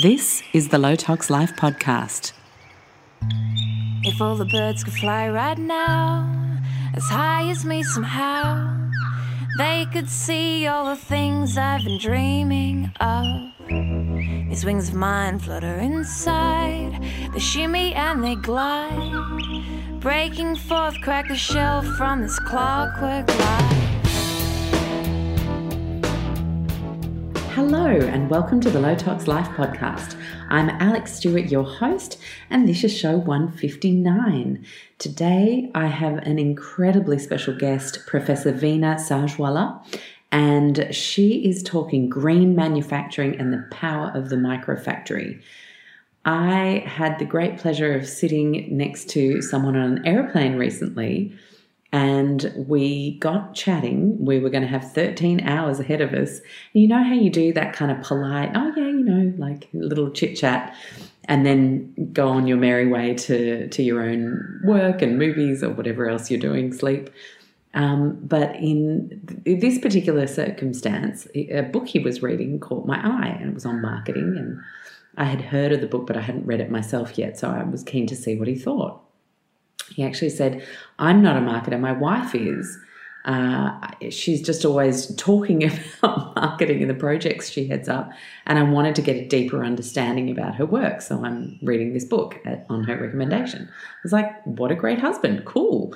This is the Low Tox Life podcast. If all the birds could fly right now, as high as me somehow, they could see all the things I've been dreaming of. These wings of mine flutter inside, they shimmy and they glide, breaking forth, crack the shell from this clockwork life. Hello, and welcome to the Low Tox Life podcast. I'm Alex Stewart, your host, and this is show 159. Today, I have an incredibly special guest, Professor Veena Sahajwalla, and she is talking green manufacturing and the power of the microfactory. I had the great pleasure of sitting next to someone on an airplane recently and we got chatting. We were going to have 13 hours ahead of us. You know how you do that kind of polite, oh, yeah, you know, like little chit chat, and then go on your merry way to, to your own work and movies or whatever else you're doing, sleep. Um, but in this particular circumstance, a book he was reading caught my eye and it was on marketing. And I had heard of the book, but I hadn't read it myself yet. So I was keen to see what he thought. He actually said, I'm not a marketer, my wife is. Uh, she's just always talking about marketing and the projects she heads up. And I wanted to get a deeper understanding about her work. So I'm reading this book at, on her recommendation. I was like, what a great husband. Cool.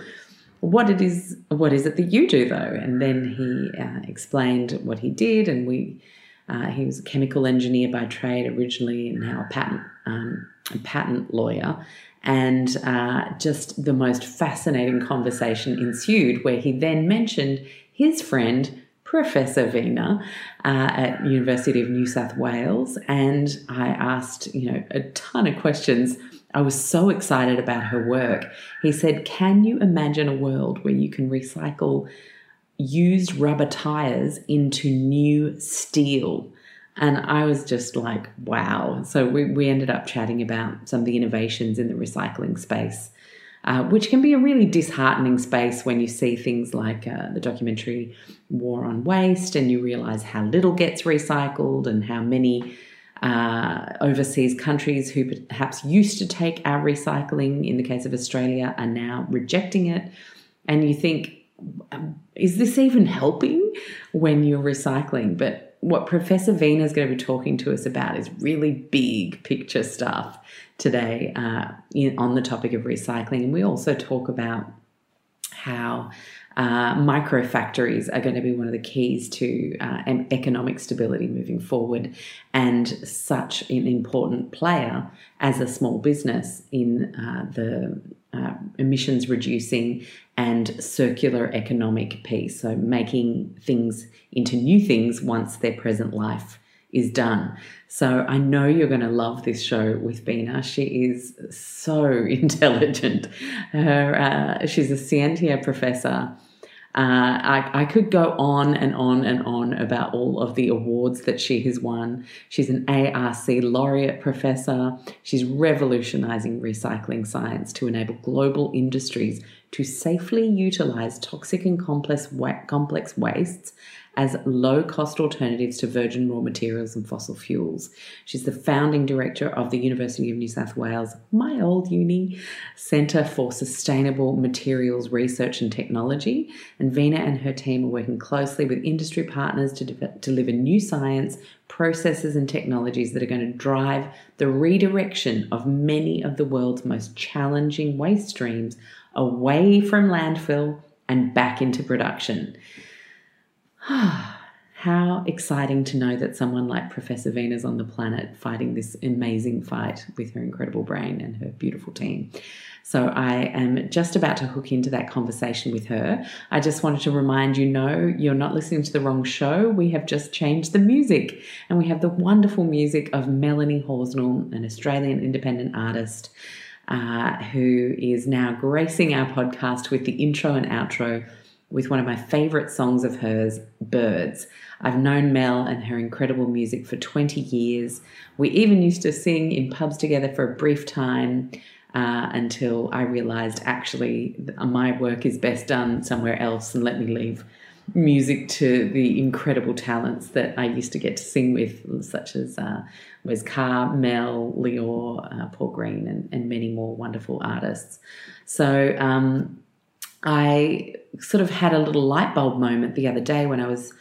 What it is, what is it that you do though? And then he uh, explained what he did, and we, uh, he was a chemical engineer by trade originally, and now a patent um, a patent lawyer, and uh, just the most fascinating conversation ensued, where he then mentioned his friend Professor Veena uh, at University of New South Wales, and I asked, you know, a ton of questions. I was so excited about her work. He said, "Can you imagine a world where you can recycle used rubber tires into new steel?" And I was just like, wow. So we, we ended up chatting about some of the innovations in the recycling space, uh, which can be a really disheartening space when you see things like uh, the documentary War on Waste and you realize how little gets recycled and how many uh, overseas countries who perhaps used to take our recycling, in the case of Australia, are now rejecting it. And you think, um, is this even helping when you're recycling? But what Professor Veena is going to be talking to us about is really big picture stuff today uh, in, on the topic of recycling. And we also talk about how uh, microfactories are going to be one of the keys to uh, economic stability moving forward and such an important player as a small business in uh, the uh, emissions reducing and circular economic piece. So, making things into new things once their present life is done. So, I know you're going to love this show with Veena. She is so intelligent. Her, uh, she's a Scientia professor uh, I, I, could go on and on and on about all of the awards that she has won. She's an ARC laureate professor. She's revolutionizing recycling science to enable global industries to safely utilize toxic and complex, complex wastes as low cost alternatives to virgin raw materials and fossil fuels. She's the founding director of the University of New South Wales, my old uni, Centre for Sustainable Materials Research and Technology. And Veena and her team are working closely with industry partners to de- deliver new science, processes, and technologies that are going to drive the redirection of many of the world's most challenging waste streams away from landfill and back into production. How exciting to know that someone like Professor Veena's on the planet fighting this amazing fight with her incredible brain and her beautiful team. So I am just about to hook into that conversation with her. I just wanted to remind you no, you're not listening to the wrong show. We have just changed the music and we have the wonderful music of Melanie Horsnell, an Australian independent artist. Uh, who is now gracing our podcast with the intro and outro with one of my favorite songs of hers, Birds. I've known Mel and her incredible music for 20 years. We even used to sing in pubs together for a brief time uh, until I realized actually my work is best done somewhere else and let me leave music to the incredible talents that I used to get to sing with, such as uh, Wes Carr, Mel, Leor, uh, Paul Green, and, and, many more wonderful artists. So um, I sort of had a little light bulb moment the other day when I was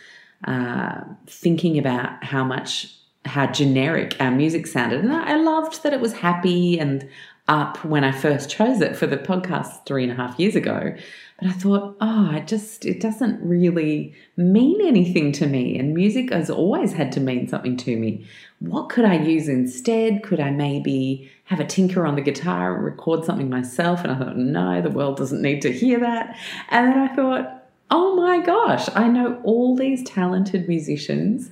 uh, thinking about how much how generic our music sounded. And I loved that it was happy and up when I first chose it for the podcast three and a half years ago. But I thought, oh, it just, it doesn't really mean anything to me. And music has always had to mean something to me. What could I use instead? Could I maybe have a tinker on the guitar and record something myself? And I thought, no, the world doesn't need to hear that. And then I thought, oh my gosh, I know all these talented musicians.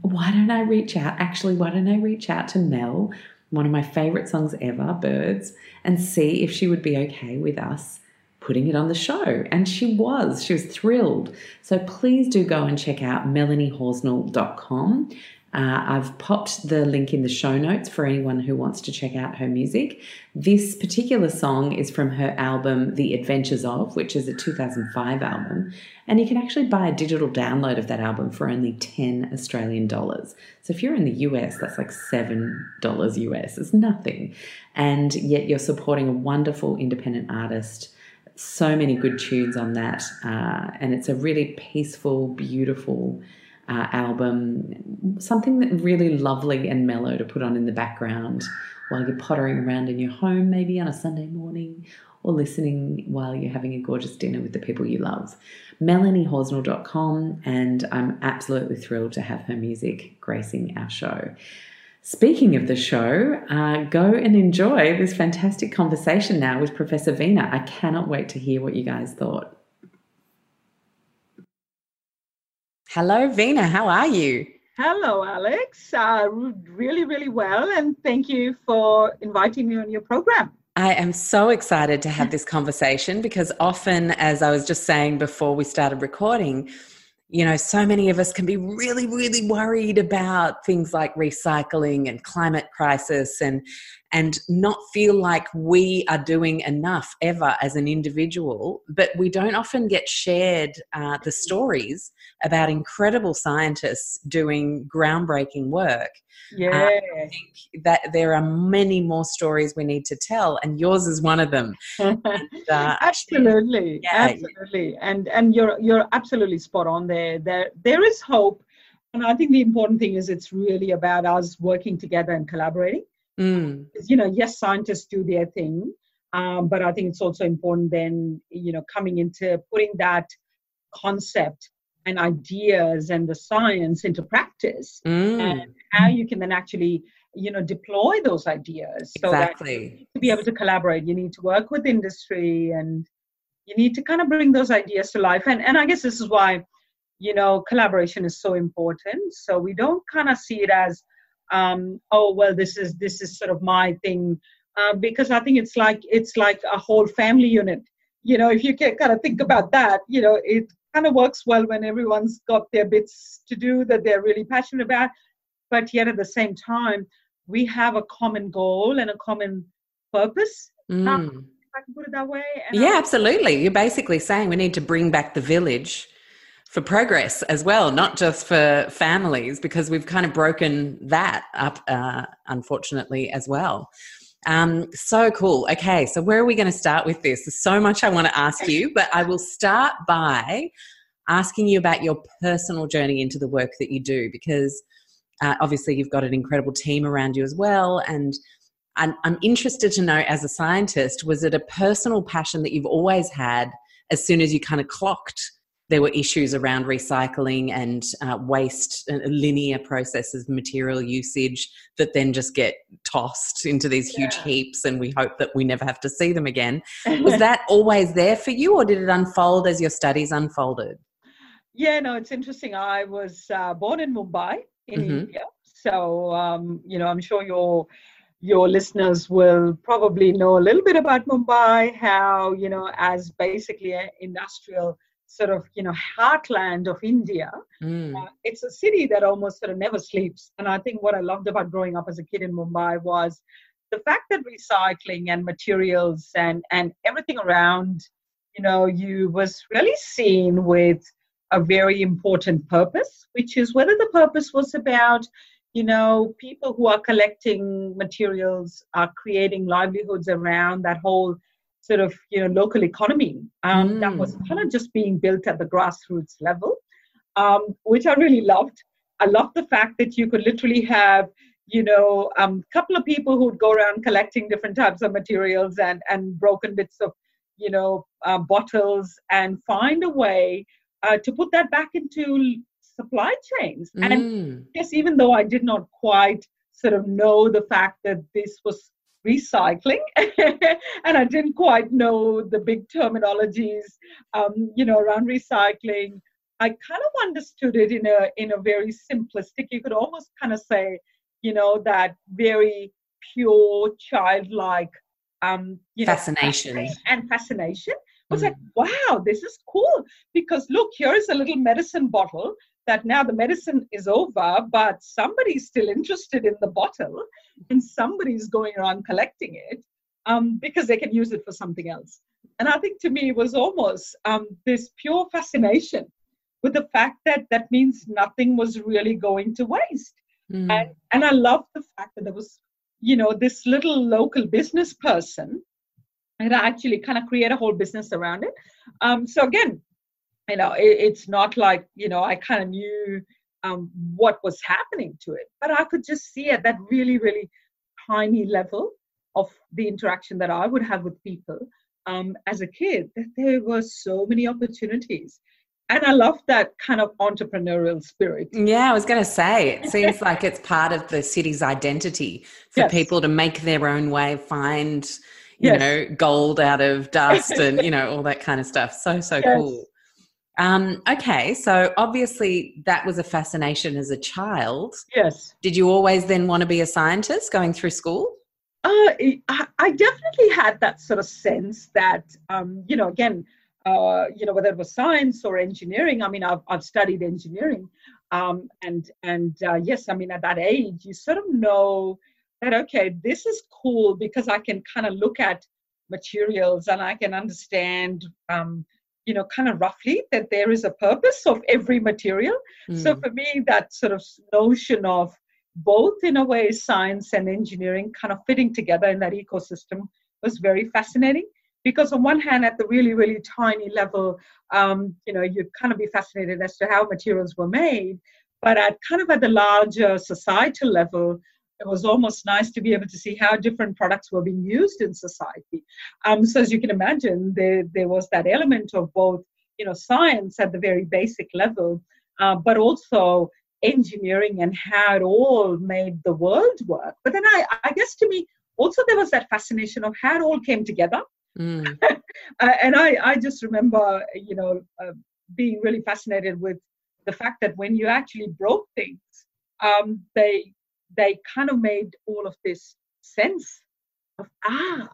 Why don't I reach out? Actually, why don't I reach out to Mel, one of my favorite songs ever, Birds, and see if she would be okay with us putting it on the show. And she was. She was thrilled. So please do go and check out melaniehorsnell.com. Uh, I've popped the link in the show notes for anyone who wants to check out her music. This particular song is from her album The Adventures of, which is a 2005 album. And you can actually buy a digital download of that album for only 10 Australian dollars. So if you're in the US, that's like $7 US. It's nothing. And yet you're supporting a wonderful independent artist so many good tunes on that, uh, and it's a really peaceful, beautiful uh, album. Something that really lovely and mellow to put on in the background while you're pottering around in your home, maybe on a Sunday morning, or listening while you're having a gorgeous dinner with the people you love. MelanieHorsnell.com, and I'm absolutely thrilled to have her music gracing our show. Speaking of the show, uh, go and enjoy this fantastic conversation now with Professor Veena. I cannot wait to hear what you guys thought. Hello, Veena. How are you? Hello, Alex. Uh, really, really well. And thank you for inviting me on your program. I am so excited to have this conversation because often, as I was just saying before we started recording, you know, so many of us can be really, really worried about things like recycling and climate crisis and and not feel like we are doing enough ever as an individual. But we don't often get shared uh, the stories about incredible scientists doing groundbreaking work. Yeah. Um, I think that there are many more stories we need to tell, and yours is one of them. and, uh, absolutely, yeah. absolutely, and and you're you're absolutely spot on there. There there is hope, and I think the important thing is it's really about us working together and collaborating. Mm. You know, yes, scientists do their thing, um, but I think it's also important then you know coming into putting that concept and ideas and the science into practice mm. and how you can then actually you know deploy those ideas so exactly to be able to collaborate you need to work with industry and you need to kind of bring those ideas to life and and i guess this is why you know collaboration is so important so we don't kind of see it as um, oh well this is this is sort of my thing uh, because i think it's like it's like a whole family unit you know if you can kind of think about that you know it kind of works well when everyone's got their bits to do that they're really passionate about. But yet at the same time, we have a common goal and a common purpose. Mm. Um, I can put it that way. And yeah, absolutely. You're basically saying we need to bring back the village for progress as well, not just for families, because we've kind of broken that up, uh, unfortunately, as well. Um, so cool. Okay, so where are we going to start with this? There's so much I want to ask you, but I will start by asking you about your personal journey into the work that you do because uh, obviously you've got an incredible team around you as well. And I'm, I'm interested to know, as a scientist, was it a personal passion that you've always had as soon as you kind of clocked there were issues around recycling and uh, waste, uh, linear processes, material usage that then just get tossed into these huge yeah. heaps, and we hope that we never have to see them again. Was that always there for you, or did it unfold as your studies unfolded? Yeah, no, it's interesting. I was uh, born in Mumbai, in mm-hmm. India. So, um, you know, I'm sure your your listeners will probably know a little bit about Mumbai, how, you know, as basically an industrial sort of you know heartland of India. Mm. Uh, it's a city that almost sort of never sleeps. And I think what I loved about growing up as a kid in Mumbai was the fact that recycling and materials and and everything around you know you was really seen with a very important purpose, which is whether the purpose was about, you know, people who are collecting materials, are creating livelihoods around that whole sort of, you know, local economy um, mm. that was kind of just being built at the grassroots level, um, which I really loved. I loved the fact that you could literally have you know, a um, couple of people who'd go around collecting different types of materials and, and broken bits of, you know, uh, bottles and find a way uh, to put that back into supply chains. Mm. And yes, even though I did not quite sort of know the fact that this was recycling and I didn't quite know the big terminologies, um, you know, around recycling. I kind of understood it in a in a very simplistic. You could almost kind of say, you know, that very pure childlike um, you know, fascination and fascination I was like, wow, this is cool. Because look, here's a little medicine bottle that now the medicine is over, but somebody's still interested in the bottle and somebody's going around collecting it um, because they can use it for something else. And I think to me it was almost um, this pure fascination with the fact that that means nothing was really going to waste. Mm. And, and I love the fact that there was, you know, this little local business person and actually kind of create a whole business around it. Um, so again, you know, it, it's not like you know I kind of knew um, what was happening to it, but I could just see at that really, really tiny level of the interaction that I would have with people um, as a kid that there were so many opportunities. And I love that kind of entrepreneurial spirit. Yeah, I was going to say, it seems like it's part of the city's identity for yes. people to make their own way, find you yes. know, gold out of dust and, you know, all that kind of stuff. So, so yes. cool. Um, okay, so obviously that was a fascination as a child. Yes. Did you always then want to be a scientist going through school? Uh, I definitely had that sort of sense that, um, you know, again, uh, you know, whether it was science or engineering. I mean, I've, I've studied engineering, um, and and uh, yes, I mean, at that age, you sort of know that okay this is cool because i can kind of look at materials and i can understand um, you know kind of roughly that there is a purpose of every material mm. so hmm. for me that sort of notion of both in a way science and engineering kind of fitting together in that ecosystem was very fascinating because on one hand at the really really tiny level um, you know you'd kind of be fascinated as to how materials were made but at kind of at the larger societal level it was almost nice to be able to see how different products were being used in society. Um, so as you can imagine, there, there was that element of both, you know, science at the very basic level, uh, but also engineering and how it all made the world work. But then I, I guess to me, also there was that fascination of how it all came together. Mm. uh, and I, I just remember, you know, uh, being really fascinated with the fact that when you actually broke things, um, they they kind of made all of this sense of ah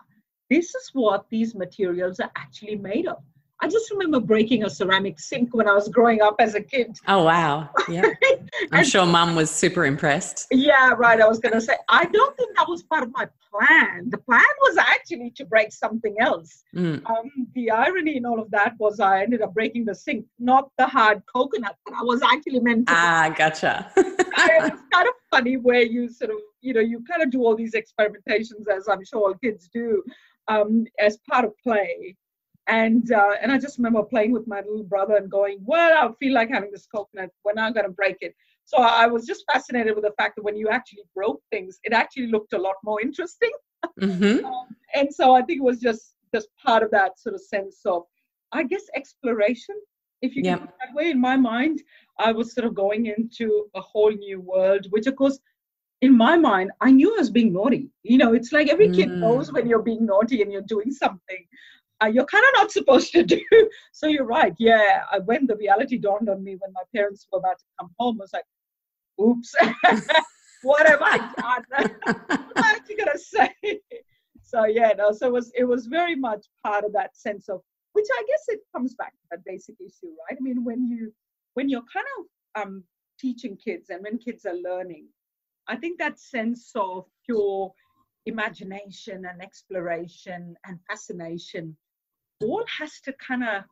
this is what these materials are actually made of I just remember breaking a ceramic sink when I was growing up as a kid. Oh, wow. Yeah. I'm sure mum was super impressed. Yeah, right. I was going to say, I don't think that was part of my plan. The plan was actually to break something else. Mm. Um, the irony in all of that was I ended up breaking the sink, not the hard coconut that I was actually meant to. Ah, gotcha. it's kind of funny where you sort of, you know, you kind of do all these experimentations, as I'm sure all kids do, um, as part of play and uh, and I just remember playing with my little brother and going, well, I feel like having this coconut. We're not going to break it. So I was just fascinated with the fact that when you actually broke things, it actually looked a lot more interesting. Mm-hmm. um, and so I think it was just just part of that sort of sense of, I guess, exploration. If you yep. can that way, in my mind, I was sort of going into a whole new world, which of course in my mind, I knew I was being naughty. You know, it's like every kid mm. knows when you're being naughty and you're doing something you're kind of not supposed to do. So you're right. Yeah, when the reality dawned on me when my parents were about to come home, I was like, oops, what have I done? what am I actually gonna say? So yeah, no, so it was it was very much part of that sense of which I guess it comes back to that basic issue, right? I mean, when you when you're kind of um, teaching kids and when kids are learning, I think that sense of pure imagination and exploration and fascination all has to kind of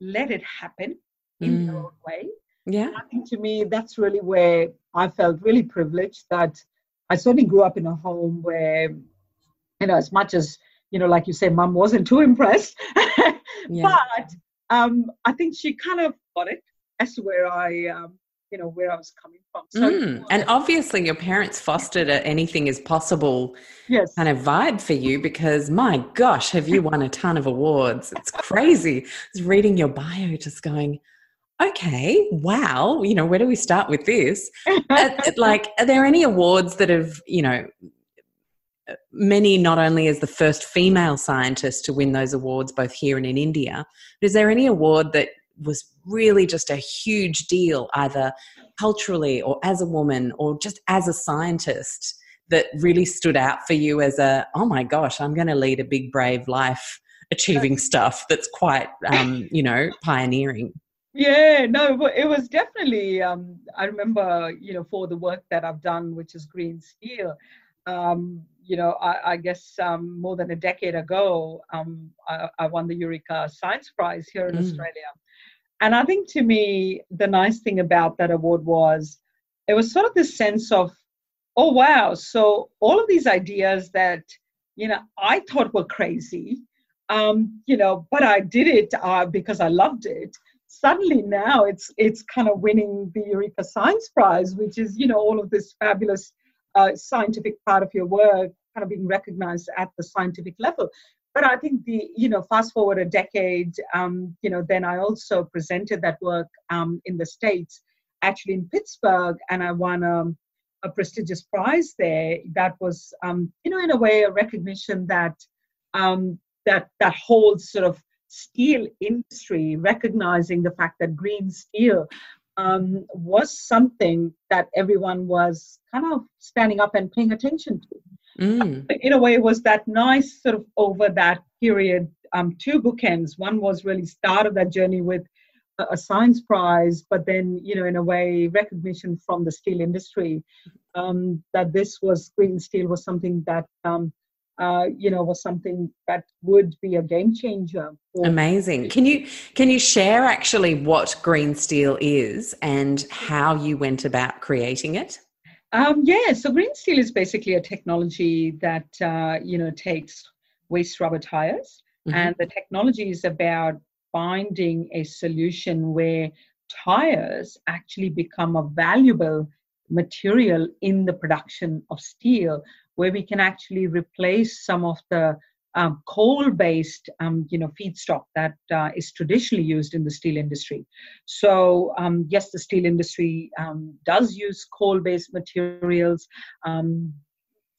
let it happen in Mm. their own way. Yeah. I think to me, that's really where I felt really privileged that I certainly grew up in a home where, you know, as much as, you know, like you say, mum wasn't too impressed, Yeah. but um, I think she kind of got it as where I, um, you know, where I was coming from. So, Mm. And obviously, your parents fostered a anything is possible yes. kind of vibe for you because my gosh, have you won a ton of awards? It's crazy. I was reading your bio, just going, okay, wow, you know, where do we start with this? Uh, like, are there any awards that have, you know, many not only as the first female scientist to win those awards, both here and in India, but is there any award that was really just a huge deal, either culturally or as a woman or just as a scientist? That really stood out for you as a, oh my gosh, I'm going to lead a big, brave life achieving stuff that's quite, um, you know, pioneering. Yeah, no, it was definitely. Um, I remember, you know, for the work that I've done, which is green steel. Um, you know, I, I guess um, more than a decade ago, um, I, I won the Eureka Science Prize here in Mm. Australia, and I think to me the nice thing about that award was it was sort of this sense of, oh wow, so all of these ideas that you know I thought were crazy, um, you know, but I did it uh, because I loved it suddenly now it's it's kind of winning the Eureka Science Prize, which is you know all of this fabulous uh, scientific part of your work kind of being recognized at the scientific level. But I think the you know fast forward a decade, um, you know then I also presented that work um, in the states, actually in Pittsburgh, and I won um, a prestigious prize there. That was um, you know in a way a recognition that um, that that whole sort of steel industry recognizing the fact that green steel um, was something that everyone was kind of standing up and paying attention to. Mm. In a way, it was that nice sort of over that period, um, two bookends. One was really start of that journey with a, a science prize, but then, you know, in a way, recognition from the steel industry um, that this was green steel was something that um, uh, you know, was something that would be a game changer. For Amazing. Can you can you share actually what green steel is and how you went about creating it? Um, yeah, so green steel is basically a technology that uh, you know takes waste rubber tires, Mhm. and the technology is about finding a solution where tires actually become a valuable material in the production of steel, where we can actually replace some of the um, coal-based, um, you know, feedstock that uh, is traditionally used in the steel industry. So um, yes, the steel industry um, does use coal-based materials um,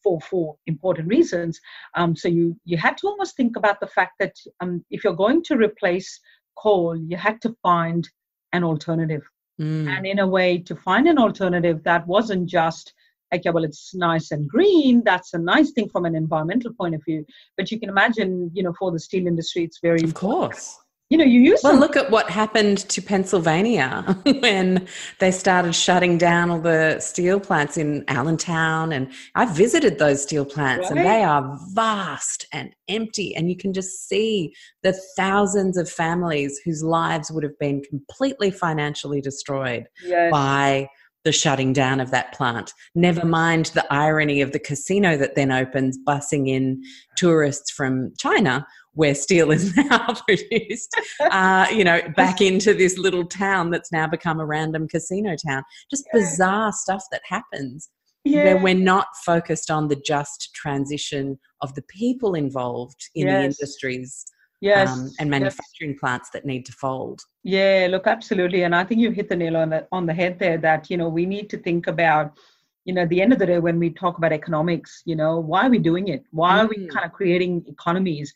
for for important reasons. Um, so you you had to almost think about the fact that um, if you're going to replace coal, you had to find an alternative, Mm. and in a way, to find an alternative that wasn't just okay, well, it's nice and green. That's a nice thing from an environmental point of view. But you can imagine, you know, for the steel industry, it's very Of course. You know, you use Well, look at what happened to Pennsylvania when they started shutting down all the steel plants in Allentown. And I visited those steel plants, and they are vast and empty. And you can just see the thousands of families whose lives would have been completely financially destroyed yes. by the shutting down of that plant. Never mind the irony of the casino that then opens, bussing in tourists from China, where steel is now produced, uh, you know, back into this little town that's now become a random casino town. Just Yeah. bizarre stuff that happens yeah. where we're not focused on the just transition of the people involved in the industries yes. um, and yes. manufacturing plants that need to fold. Yeah, look, absolutely, and I think you hit the nail on the on the head there. That you know we need to think about, you know, at the end of the day when we talk about economics, you know, why are we doing it? Why are we Mm. kind of creating economies?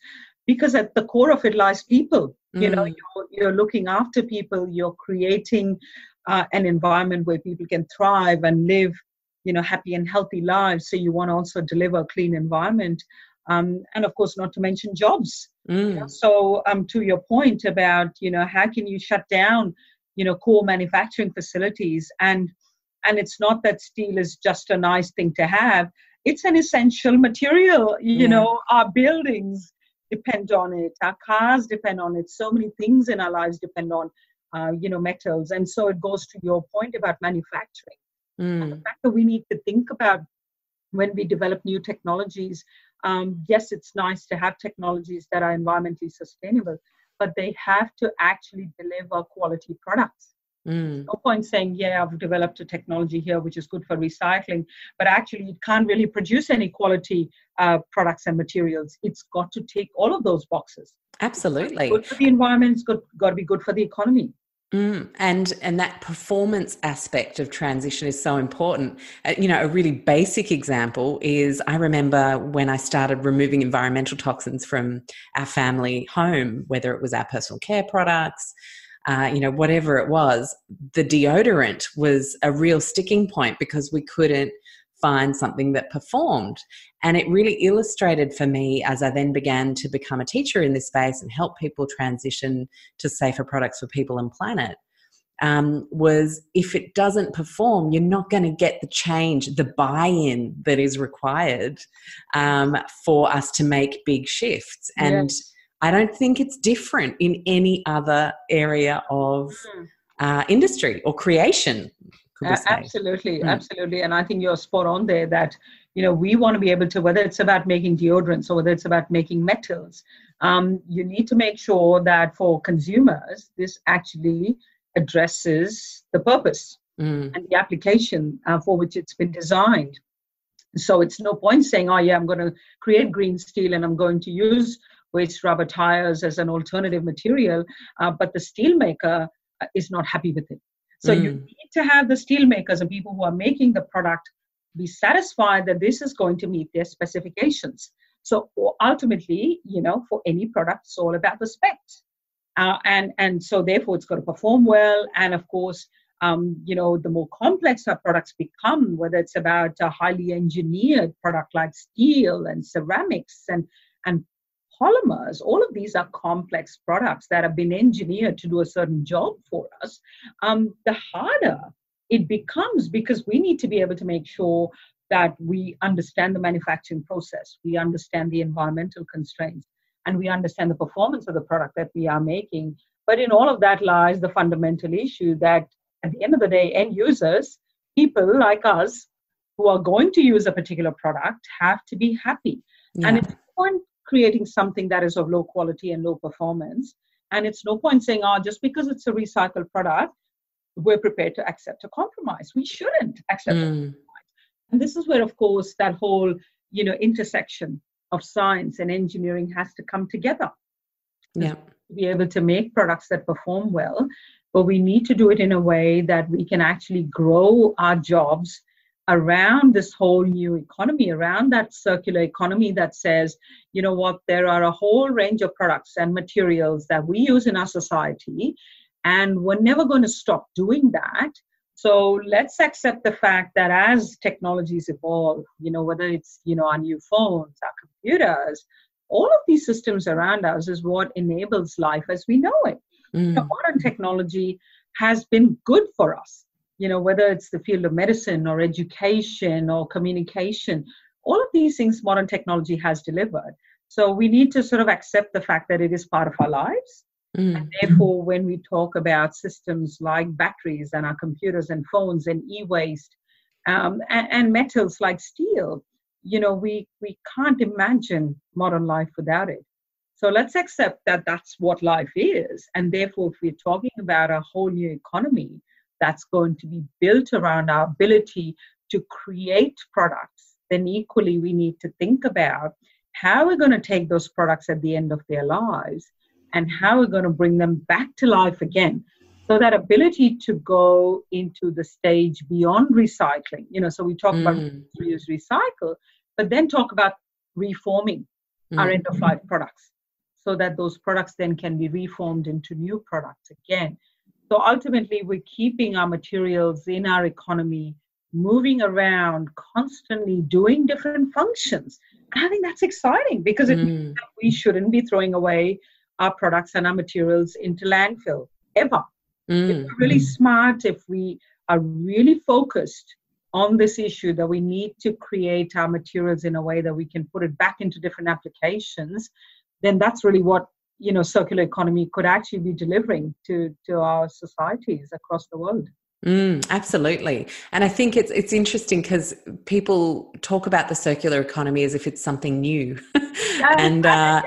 Because at the core of it lies people. You know, Mm. you're, you're looking after people. You're creating uh, an environment where people can thrive and live, you know, happy and healthy lives. So you want to also deliver a clean environment, um, and of course, not to mention jobs. Mm. So, um, to your point about you know how can you shut down you know core manufacturing facilities and and it's not that steel is just a nice thing to have; it's an essential material. You know, our buildings depend on it, our cars depend on it, so many things in our lives depend on uh, you know, metals. And so it goes to your point about manufacturing. Mm. And the fact that we need to think about when we develop new technologies. Um, yes, it's nice to have technologies that are environmentally sustainable, but they have to actually deliver quality products. Mm. No point saying, yeah, I've developed a technology here which is good for recycling, but actually it can't really produce any quality uh, products and materials. It's got to take all of those boxes. Absolutely. Good for the environment, it's got, got to be good for the economy. Mm, and and that performance aspect of transition is so important. Uh, you know, a really basic example is I remember when I started removing environmental toxins from our family home, whether it was our personal care products, uh, you know, whatever it was, the deodorant was a real sticking point because we couldn't find something that performed. And it really illustrated for me as I then began to become a teacher in this space and help people transition to safer products for people and planet. Um, was if it doesn't perform, you're not going to get the change, the buy in that is required um, for us to make big shifts. And. I don't think it's different in any other area of mm. uh, industry or creation uh, absolutely, mm. absolutely. And I think you're spot on there that, you know, we want to be able to, whether it's about making deodorants or whether it's about making metals, um, you need to make sure that for consumers, this actually addresses the purpose mm. and the application uh, for which it's been designed. So it's no point saying, oh, yeah, I'm going to create green steel and I'm going to use waste rubber tires as an alternative material, uh, but the steelmaker uh, is not happy with it. So mm. you need to have the steel makers and people who are making the product be satisfied that this is going to meet their specifications. So ultimately, you know, for any product, it's all about the specs. Uh, and and so therefore it's got to perform well. And of course, um, you know, the more complex our products become, whether it's about a highly engineered product like steel and ceramics and and polymers, all of these are complex products that have been engineered to do a certain job for us, um, the harder it becomes because we need to be able to make sure that we understand the manufacturing process, we understand the environmental constraints, and we understand the performance of the product that we are making. But in all of that lies the fundamental issue that at the end of the day, end users, people like us who are going to use a particular product, have to be happy. Yeah. And it's one creating something that is of low quality and low performance. And it's no point saying, oh, just because it's a recycled product, we're prepared to accept a compromise. We shouldn't accept mm. a compromise. And this is where, of course, that whole, you know, intersection of science and engineering has to come together. Yeah. To be able to make products that perform well, but we need to do it in a way that we can actually grow our jobs around this whole new economy, around that circular economy that says, you know what, there are a whole range of products and materials that we use in our society, and we're never going to stop doing that. So let's accept the fact that as technologies evolve, you know, whether it's, you know, our new phones, our computers, all of these systems around us is what enables life as we know it. Mm. modern technology has been good for us you know whether it's the field of medicine or education or communication all of these things modern technology has delivered. So we need to sort of accept the fact that it is part of our lives. Mm. and therefore when we talk about systems like batteries and our computers and phones and e-waste um, and, and metals like steel you know we we can't imagine modern life without it. So let's accept that that's what life is. And therefore if we're talking about a whole new economy that's going to be built around our ability to create products, then equally we need to think about how we're going to take those products at the end of their lives and how we're going to bring them back to life again. So that ability to go into the stage beyond recycling, you know, so we talk mm. about reuse, recycle, but then talk about reforming mm. our end of life products so that those products then can be reformed into new products again. So ultimately, we're keeping our materials in our economy moving around, constantly doing different functions. And I think that's exciting because it mm. means that we shouldn't be throwing away our products and our materials into landfill ever. Mm. If we're really smart, if we are really focused on this issue that we need to create our materials in a way that we can put it back into different applications, then that's really what you know circular economy could actually be delivering to to our societies across the world Mm, absolutely, and I think it's it's interesting because people talk about the circular economy as if it's something new, and uh,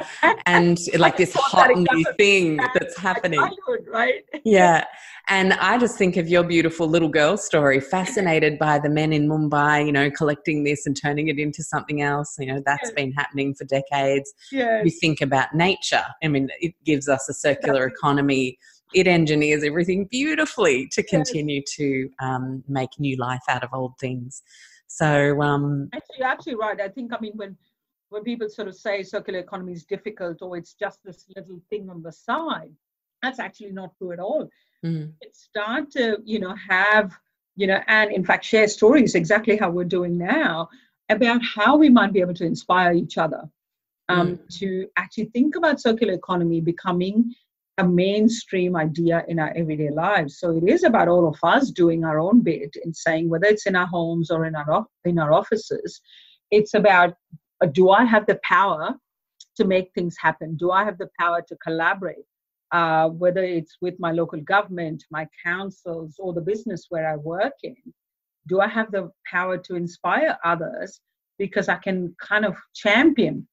and like this hot new thing that's happening, right? yeah, and I just think of your beautiful little girl story, fascinated by the men in Mumbai, you know, collecting this and turning it into something else. You know, that's yes. been happening for decades. Yes. We think about nature. I mean, it gives us a circular economy it engineers everything beautifully to continue to um, make new life out of old things. So, um, actually, you're absolutely right. I think, I mean, when when people sort of say circular economy is difficult or it's just this little thing on the side, that's actually not true at all. Mm-hmm. It start to, you know, have, you know, and in fact share stories exactly how we're doing now about how we might be able to inspire each other um, mm-hmm. to actually think about circular economy becoming a mainstream idea in our everyday lives. So it is about all of us doing our own bit in saying whether it's in our homes or in our in our offices, it's about uh, do I have the power to make things happen? Do I have the power to collaborate? Uh, whether it's with my local government, my councils, or the business where I work in, do I have the power to inspire others because I can kind of champion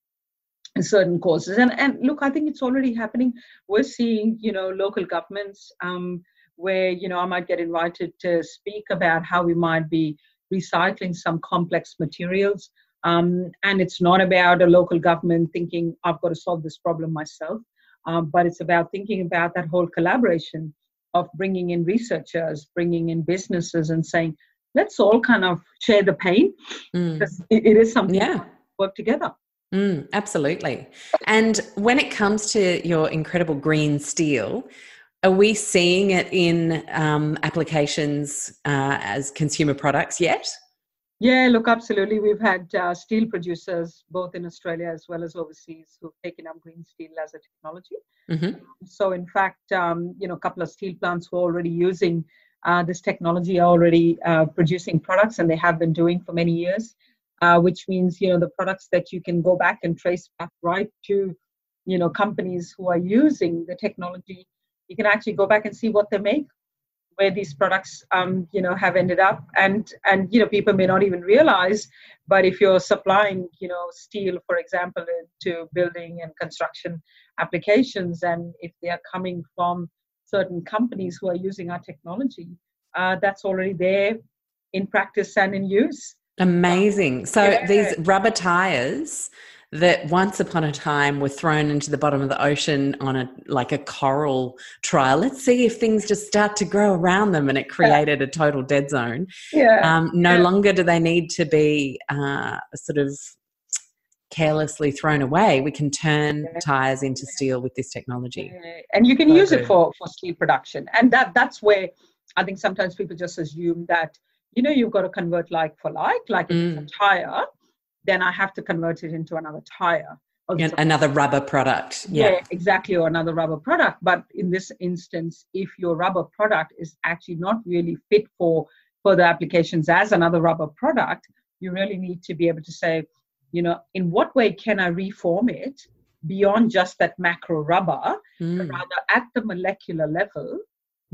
certain causes. And and look i think it's already happening. We're seeing you know local governments um, where you know i might get invited to speak about how we might be recycling some complex materials. Um, and it's not about a local government thinking i've got to solve this problem myself um, but it's about thinking about that whole collaboration of bringing in researchers bringing in businesses and saying let's all kind of share the pain mm. because it, it is something yeah. work together Mm, absolutely. And when it comes to your incredible green steel, are we seeing it in um, applications uh, as consumer products yet? Yeah, look, absolutely. We've had uh, steel producers both in Australia as well as overseas who've taken up green steel as a technology. Mm-hmm. So, in fact, um, you know, a couple of steel plants were already using uh, this technology, are already uh, producing products, and they have been doing for many years uh, which means you know the products that you can go back and trace back right to you know companies who are using the technology. You can actually go back and see what they make where these products um, you know have ended up. And and you know people may not even realize but if you're supplying you know steel for example to building and construction applications and if they are coming from certain companies who are using our technology uh, that's already there in practice and in use Amazing. So yeah. these rubber tires that once upon a time were thrown into the bottom of the ocean on a like a coral trial. Let's see if things just start to grow around them, and it created a total dead zone. Yeah. Um, no yeah. longer do they need to be uh, sort of carelessly thrown away. We can turn yeah. tires into steel with this technology, and you can so use good. it for for steel production. And that that's where I think sometimes people just assume that you know you've got to convert like for like like if mm. it's a mm. tire then i have to convert it into another tire another rubber product yeah. yeah. exactly or another rubber product but in this instance if your rubber product is actually not really fit for further applications as another rubber product you really need to be able to say you know in what way can i reform it beyond just that macro rubber mm. rather at the molecular level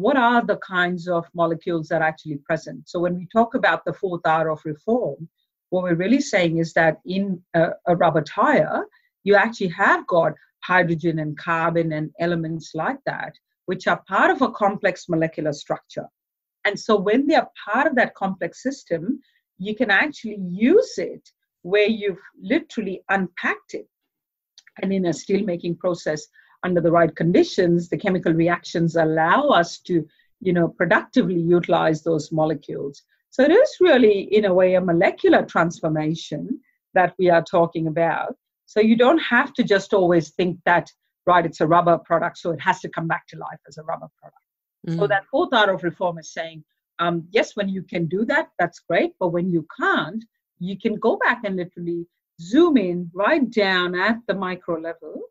what are the kinds of molecules that are actually present? So when we talk about the fourth R of reform, what we're really saying is that in a, a rubber tire, you actually have got hydrogen and carbon and elements like that, which are part of a complex molecular structure. And so when they are part of that complex system, you can actually use it where you've literally unpacked it. And in a steelmaking process, under the right conditions, the chemical reactions allow us to, you know, productively utilize those molecules. So it is really, in a way, a molecular transformation that we are talking about. So you don't have to just always think that, right, it's a rubber product, so it has to come back to life as a rubber product. Mm. So that fourth R of reform is saying, um, yes, when you can do that, that's great. But when you can't, you can go back and literally zoom in right down at the micro level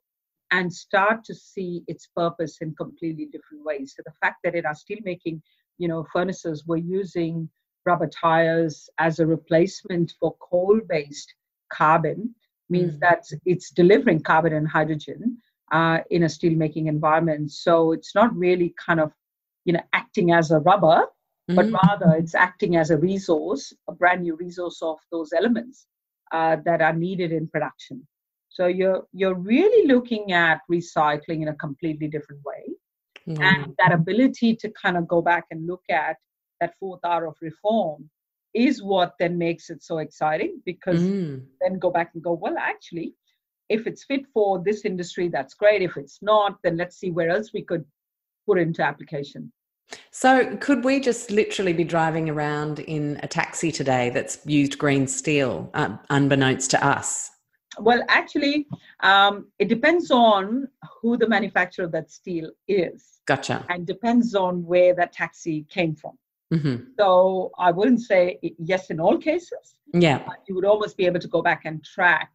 and start to see its purpose in completely different ways. So the fact that in our steelmaking, you know, furnaces we're using rubber tires as a replacement for coal-based carbon means mm. that it's delivering carbon and hydrogen uh, in a steelmaking environment. So it's not really kind of, you know, acting as a rubber, but Mm. rather it's acting as a resource, a brand new resource of those elements uh, that are needed in production. So you're you're really looking at recycling in a completely different way, Mm. and that ability to kind of go back and look at that fourth hour of reform is what then makes it so exciting because Mm. then go back and go well actually if it's fit for this industry that's great if it's not then let's see where else we could put into application So, could we just literally be driving around in a taxi today that's used green steel, uh, unbeknownst to us? Well actually um, it depends on who the manufacturer of that steel is Gotcha. and depends on where that taxi came from hmm so i wouldn't say yes in all cases Yeah. but you would almost be able to go back and track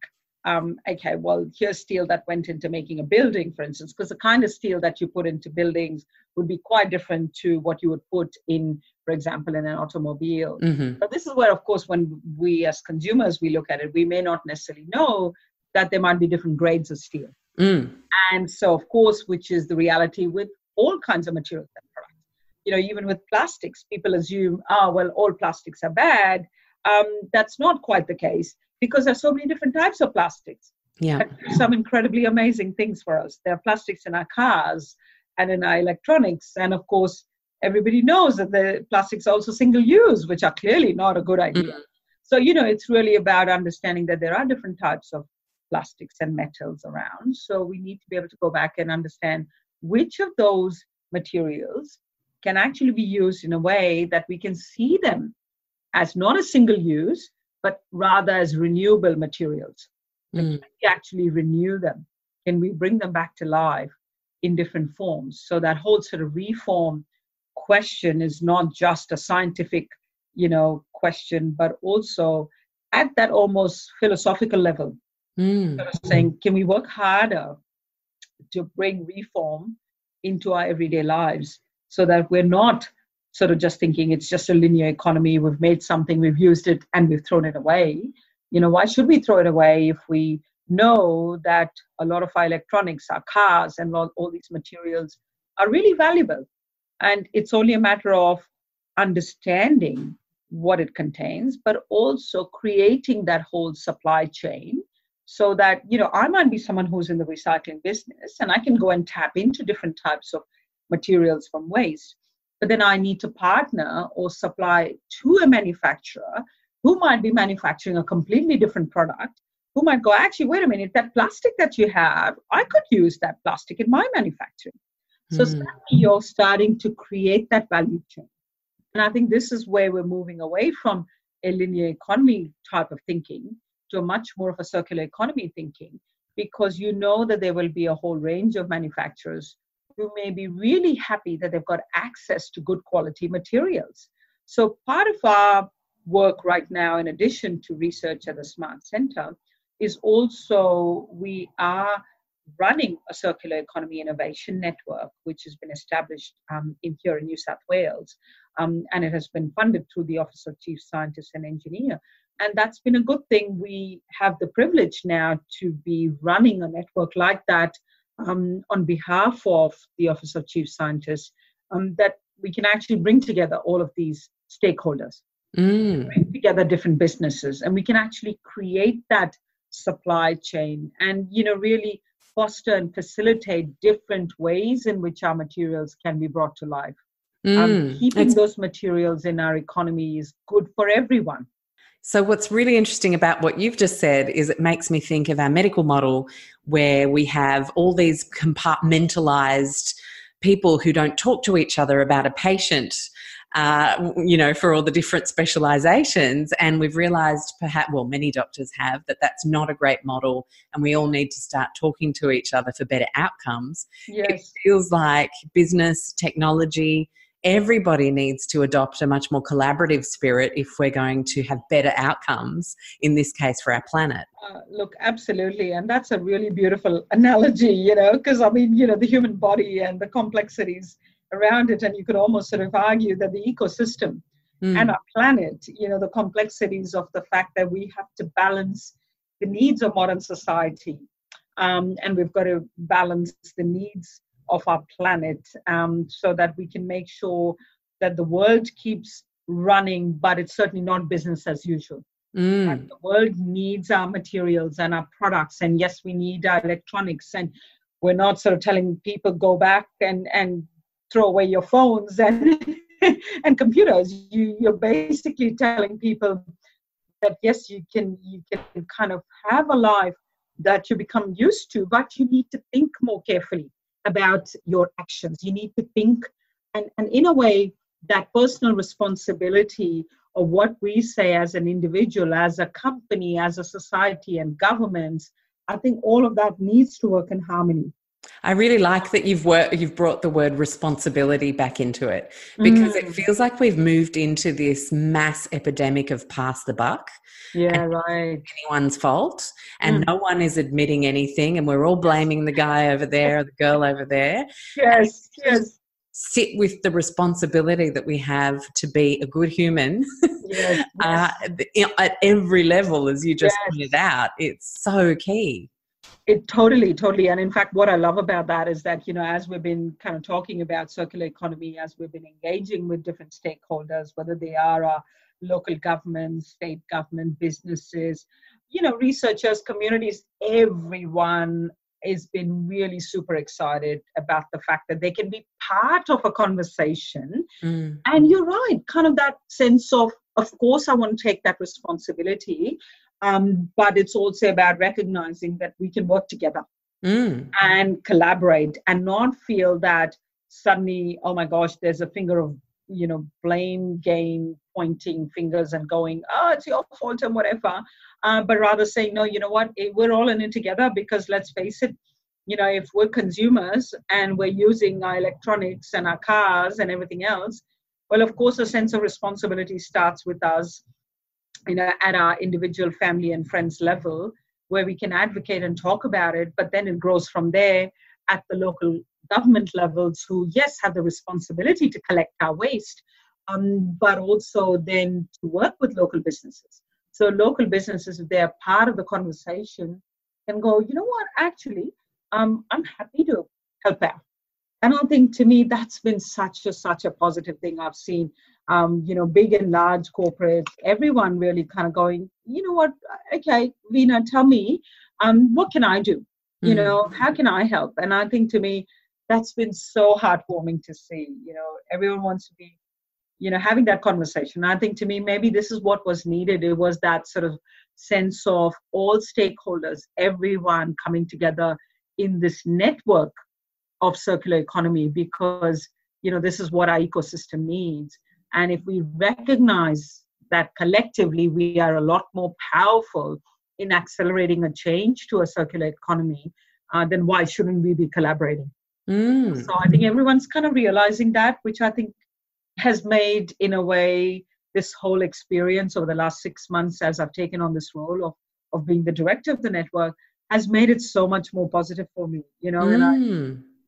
um, okay well here's steel that went into making a building for instance because the kind of steel that you put into buildings would be quite different to what you would put in for example in an automobile. Hmm but this is where of course when we as consumers we look at it we may not necessarily know that there might be different grades of steel. Mm. and so of course which is the reality with all kinds of materials and products. You know even with plastics people assume ah well all plastics are bad. Um, that's not quite the case because there's so many different types of plastics. Yeah. some incredibly amazing things for us. There are plastics in our cars and in our electronics. And of course everybody knows that the plastics are also single use which are clearly not a good idea. Mm. so you know it's really about understanding that there are different types of plastics and metals around. So we need to be able to go back and understand which of those materials can actually be used in a way that we can see them as not a single use but rather as renewable materials Mm. we actually renew them? Can we bring them back to life in different forms? So that whole sort of reform question is not just a scientific, you know, question, but also at that almost philosophical level, Mm. sort of saying, can we work harder to bring reform into our everyday lives so that we're not sort of just thinking it's just a linear economy, we've made something, we've used it, and we've thrown it away. You know, why should we throw it away if we know that a lot of our electronics, our cars, and all, all these materials are really valuable? And it's only a matter of understanding what it contains, but also creating that whole supply chain so that you know i might be someone who's in the recycling business and i can go and tap into different types of materials from waste but then i need to partner or supply to a manufacturer who might be manufacturing a completely different product who might go actually wait a minute that plastic that you have i could use that plastic in my manufacturing so Mm. suddenly you're starting to create that value chain and i think this is where we're moving away from a linear economy type of thinking to a much more of a circular economy thinking because you know that there will be a whole range of manufacturers who may be really happy that they've got access to good quality materials. So, part of our work right now, in addition to research at the Smart Center, is also we are running a circular economy innovation network, which has been established um, in here in New South Wales, um, and it has been funded through the Office of Chief Scientist and Engineer and that's been a good thing. We have the privilege now to be running a network like that um, on behalf of the Office of Chief Scientists, um, that we can actually bring together all of these stakeholders, Mm. bring together different businesses, and we can actually create that supply chain and you know really foster and facilitate different ways in which our materials can be brought to life. Um, Mm. keeping It's- those materials in our economy is good for everyone. So, what's really interesting about what you've just said is it makes me think of our medical model where we have all these compartmentalized people who don't talk to each other about a patient, uh, you know, for all the different specializations. And we've realized, perhaps, well, many doctors have, that that's not a great model. And we all need to start talking to each other for better outcomes. It feels like business, technology, everybody needs to adopt a much more collaborative spirit if we're going to have better outcomes, in this case for our planet. Uh, look, absolutely. And that's a really beautiful analogy, you know, because I mean, you know, the human body and the complexities around it. And you could almost sort of argue that the ecosystem Mm. and our planet, you know, the complexities of the fact that we have to balance the needs of modern society um, and we've got to balance the needs of our planet um, so that we can make sure that the world keeps running, but it's certainly not business as usual. Mm. The world needs our materials and our products, and yes, we need our electronics, and we're not sort of telling people go back and and throw away your phones and and computers. You you're basically telling people that yes, you can you can kind of have a life that you become used to, but you need to think more carefully about your actions. You need to think, and, and in a way, that personal responsibility of what we say as an individual, as a company, as a society, and governments, I think all of that needs to work in harmony. I really like that you've worked, you've brought the word responsibility back into it because mm. it feels like we've moved into this mass epidemic of pass the buck. Yeah, right. Anyone's fault, and mm. no one is admitting anything, and we're all blaming the guy over there or the girl over there. Yes, yes. Sit with the responsibility that we have to be a good human yes, uh, yes. Uh, at every level, as you just yes. pointed out. It's so key it totally totally and in fact what i love about that is that you know as we've been kind of talking about circular economy as we've been engaging with different stakeholders whether they are our local governments state government businesses you know researchers communities everyone has been really super excited about the fact that they can be part of a conversation mm. and you're right kind of that sense of of course i want to take that responsibility um, but it's also about recognizing that we can work together mm. and collaborate and not feel that suddenly, oh my gosh, there's a finger of you know blame game pointing fingers and going oh it's your fault and whatever uh, but rather saying no you know what eh, we're all in it together because let's face it you know if we're consumers and we're using our electronics and our cars and everything else well of course a sense of responsibility starts with us you know, at our individual family and friends level, where we can advocate and talk about it, but then it grows from there at the local government levels, who, yes, have the responsibility to collect our waste, um, but also then to work with local businesses. So, local businesses, if they're part of the conversation, can go, you know what, actually, um, I'm happy to help out. And I think to me, that's been such a, such a positive thing I've seen um, you know, big and large corporates, everyone really kind of going, you know what, okay, Veena, tell me, um, what can I do? You mm. know, how can I help? And I think to me, that's been so heartwarming to see. You know, everyone wants to be, you know, having that conversation. I think to me, maybe this is what was needed. It was that sort of sense of all stakeholders, everyone coming together in this network of circular economy because you know this is what our ecosystem needs and if we recognize that collectively we are a lot more powerful in accelerating a change to a circular economy, uh, then why shouldn't we be collaborating? Mm. So I think everyone's kind of realizing that, which I think has made, in a way, this whole experience over the last six months as I've taken on this role of, of being the director of the network has made it so much more positive for me, you know, mm. and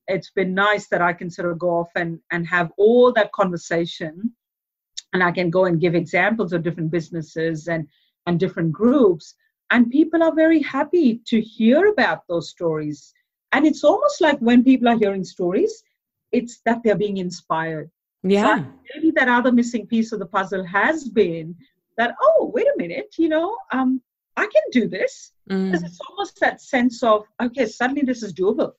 I, it's been nice that I can sort of go off and, and have all that conversation and i can go and give examples of different businesses and and different groups. And people are very happy to hear about those stories. And it's almost like when people are hearing stories it's that they're being inspired. Yeah. So maybe that other missing piece of the puzzle has been that oh wait a minute you know um i can do this. Mm. it's almost that sense of okay suddenly this is doable.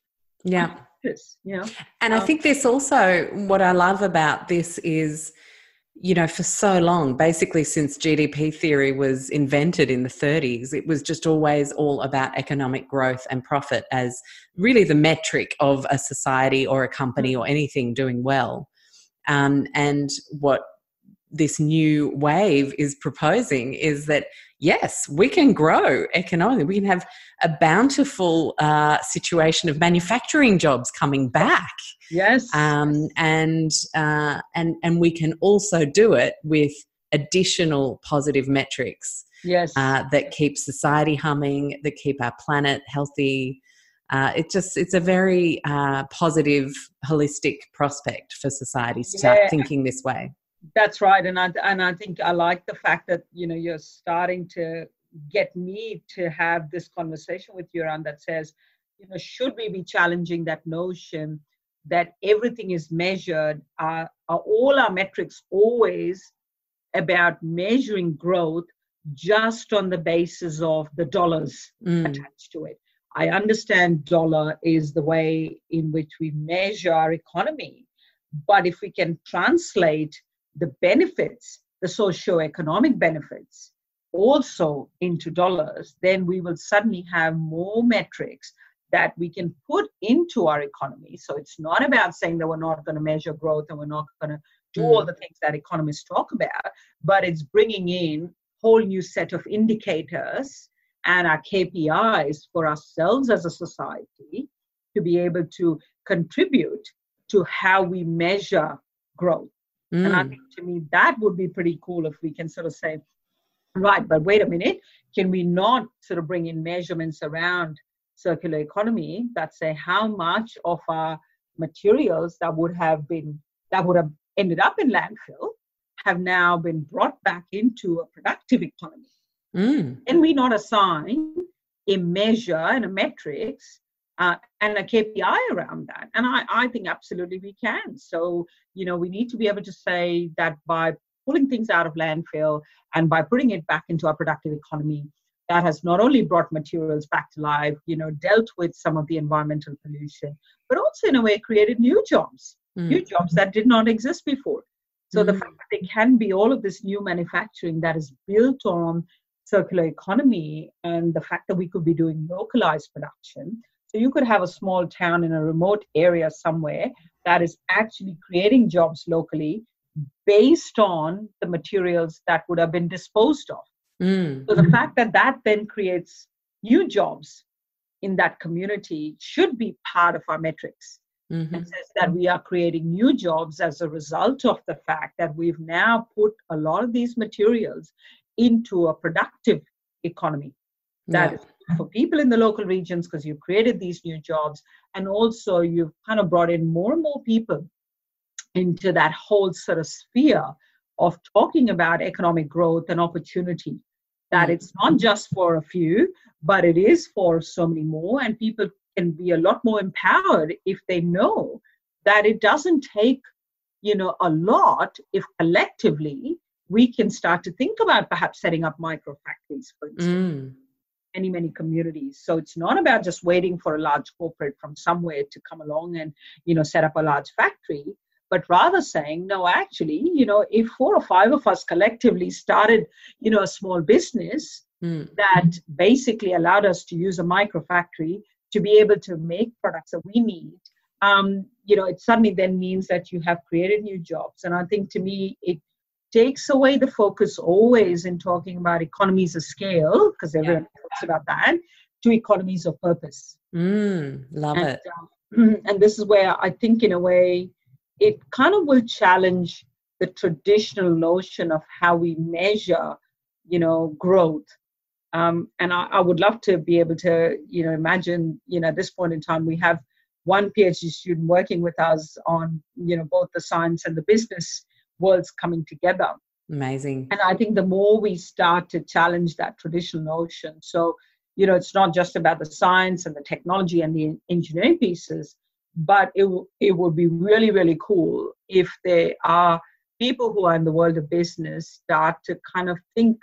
Yeah. This you know? And um, i think this also what i love about this is you know, for so long, basically since GDP theory was invented in the 30s, it was just always all about economic growth and profit as really the metric of a society or a company or anything doing well. Um, and what this new wave is proposing is that yes, we can grow economically. We can have a bountiful uh, situation of manufacturing jobs coming back. Yes, um, and uh, and and we can also do it with additional positive metrics. Yes, uh, that keep society humming, that keep our planet healthy. Uh, it just it's a very uh, positive, holistic prospect for society to start thinking this way. That's right, and I and I think I like the fact that you know you're starting to get me to have this conversation with you around that says, you know, should we be challenging that notion that everything is measured? Are, are all our metrics always about measuring growth just on the basis of the dollars mm. attached to it? I understand dollar is the way in which we measure our economy, but if we can translate the benefits, the socio-economic benefits, also into dollars, then we will suddenly have more metrics that we can put into our economy. So it's not about saying that we're not going to measure growth and we're not going to do all mm. the things that economists talk about, but it's bringing in whole new set of indicators and our KPIs for ourselves as a society to be able to contribute to how we measure growth. Mm. And I mm. think to me that would be pretty cool if we can sort of say, right, but wait a minute, can we not sort of bring in measurements around circular economy that say how much of our materials that would have been that would have ended up in landfill have now been brought back into a productive economy. Mm. And we not assign a measure and a metrics uh, and a KPI around that. And I, I think absolutely we can. So, you know, we need to be able to say that by pulling things out of landfill and by putting it back into our productive economy, that has not only brought materials back to life, you know, dealt with some of the environmental pollution, but also in a way created new jobs, mm. new jobs that did not exist before. So mm. the fact that there can be all of this new manufacturing that is built on circular economy and the fact that we could be doing localized production. So you could have a small town in a remote area somewhere that is actually creating jobs locally based on the materials that would have been disposed of. Mm. So the fact that that then creates new jobs in that community should be part of our metrics. Mm-hmm. And says that we are creating new jobs as a result of the fact that we've now put a lot of these materials into a productive economy that yeah. For people in the local regions because you've created these new jobs and also you've kind of brought in more and more people into that whole sort of sphere of talking about economic growth and opportunity that mm. it's not just for a few but it is for so many more and people can be a lot more empowered if they know that it doesn't take you know a lot if collectively we can start to think about perhaps setting up micro factories, for instance. Mm. Many, many communities. So it's not about just waiting for a large corporate from somewhere to come along and, you know, set up a large factory, but rather saying, no, actually, you know, if four or five of us collectively started, you know, a small business mm. that basically allowed us to use a micro factory to be able to make products that we need um, you know, it suddenly then means that you have created new jobs. And I think to me, it takes away the focus always in talking about economies of scale, because everyone yeah. talks about that, to economies of purpose. Mm, love and, it. Um, and this is where I think, in a way, it kind of will challenge the traditional notion of how we measure, you know, growth. Um, and I, I, would love to be able to, you know, imagine, you know, at this point in time, we have one PhD student working with us on, you know, both the science and the business worlds coming together. Amazing. And I think the more we start to challenge that traditional notion, so, you know, it's not just about the science and the technology and the engineering pieces, but it, it would be really, really cool if there are people who are in the world of business start to kind of think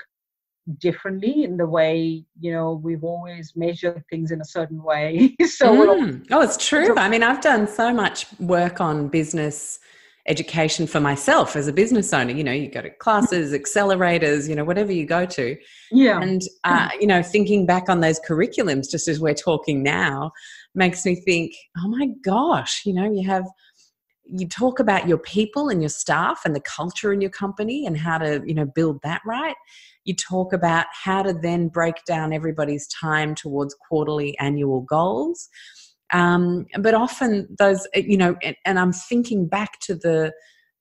differently in the way you know we've always measured things in a certain way so mm. oh it's true i mean i've done so much work on business education for myself as a business owner. You know, you go to classes, accelerators, you know, whatever you go to. Yeah. And, uh, you know, thinking back on those curriculums, just as we're talking now, makes me think, oh my gosh, you know, you have, you talk about your people and your staff and the culture in your company and how to, you know, build that right. You talk about how to then break down everybody's time towards quarterly annual goals um, but often those, you know, and, and I'm thinking back to the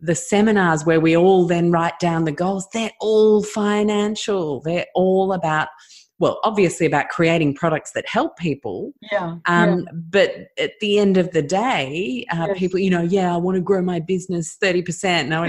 the seminars where we all then write down the goals. They're all financial. They're all about well, obviously about creating products that help people. Yeah. Um, yeah. But at the end of the day, uh, yes. people, you know, yeah, I want to grow my business 30%. No,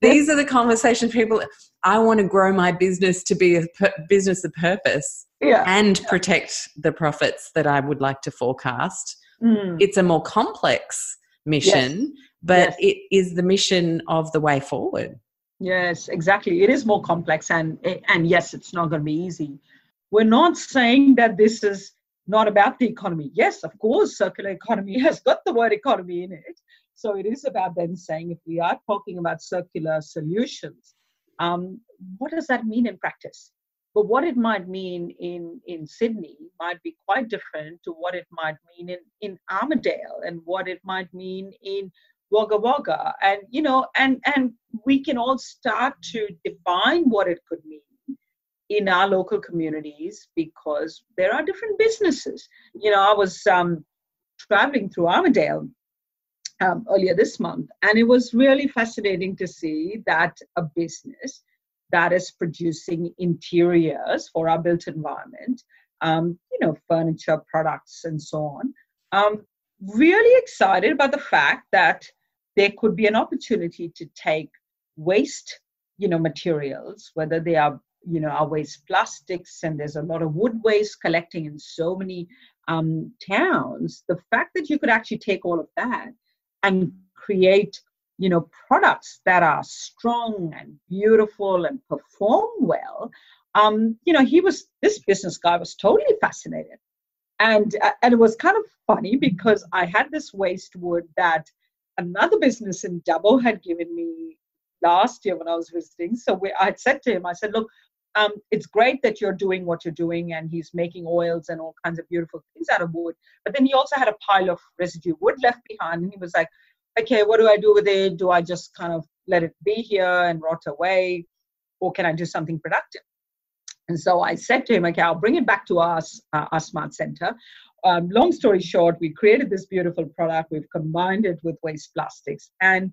these are the conversations people, I want to grow my business to be a per- business of purpose. Yeah. and protect the profits that I would like to forecast. Mm. It's a more complex mission, but Yes. it is the mission of the way forward. Yes, exactly. It is more complex, and and yes, it's not going to be easy. We're not saying that this is not about the economy. Yes, of course, circular economy has got the word economy in it. So it is about then saying if we are talking about circular solutions, um, what does that mean in practice? But what it might mean in in Sydney might be quite different to what it might mean in in Armidale, and what it might mean in Wagga Wagga, and you know, and and we can all start to define what it could mean in our local communities because there are different businesses. You know, I was um, traveling through Armidale um, earlier this month, and it was really fascinating to see that a business that is producing interiors for our built environment, um, you know, furniture products and so on, um, really excited about the fact that there could be an opportunity to take waste, you know, materials, whether they are, you know, our waste plastics, and there's a lot of wood waste collecting in so many um, towns. The fact that you could actually take all of that and create, you know, products that are strong and beautiful and perform well. Um, you know, he was this business guy was totally fascinated, and uh, and it was kind of funny because I had this waste wood that another business in Dubbo had given me last year when I was visiting. So we, I said to him, I said, look, um, it's great that you're doing what you're doing, and he's making oils and all kinds of beautiful things out of wood. But then he also had a pile of residue wood left behind, and he was like, okay, what do I do with it? Do I just kind of let it be here and rot away, or can I do something productive? And so I said to him, okay, I'll bring it back to us, uh, our smart center. Um, long story short, we created this beautiful product. We've combined it with waste plastics, and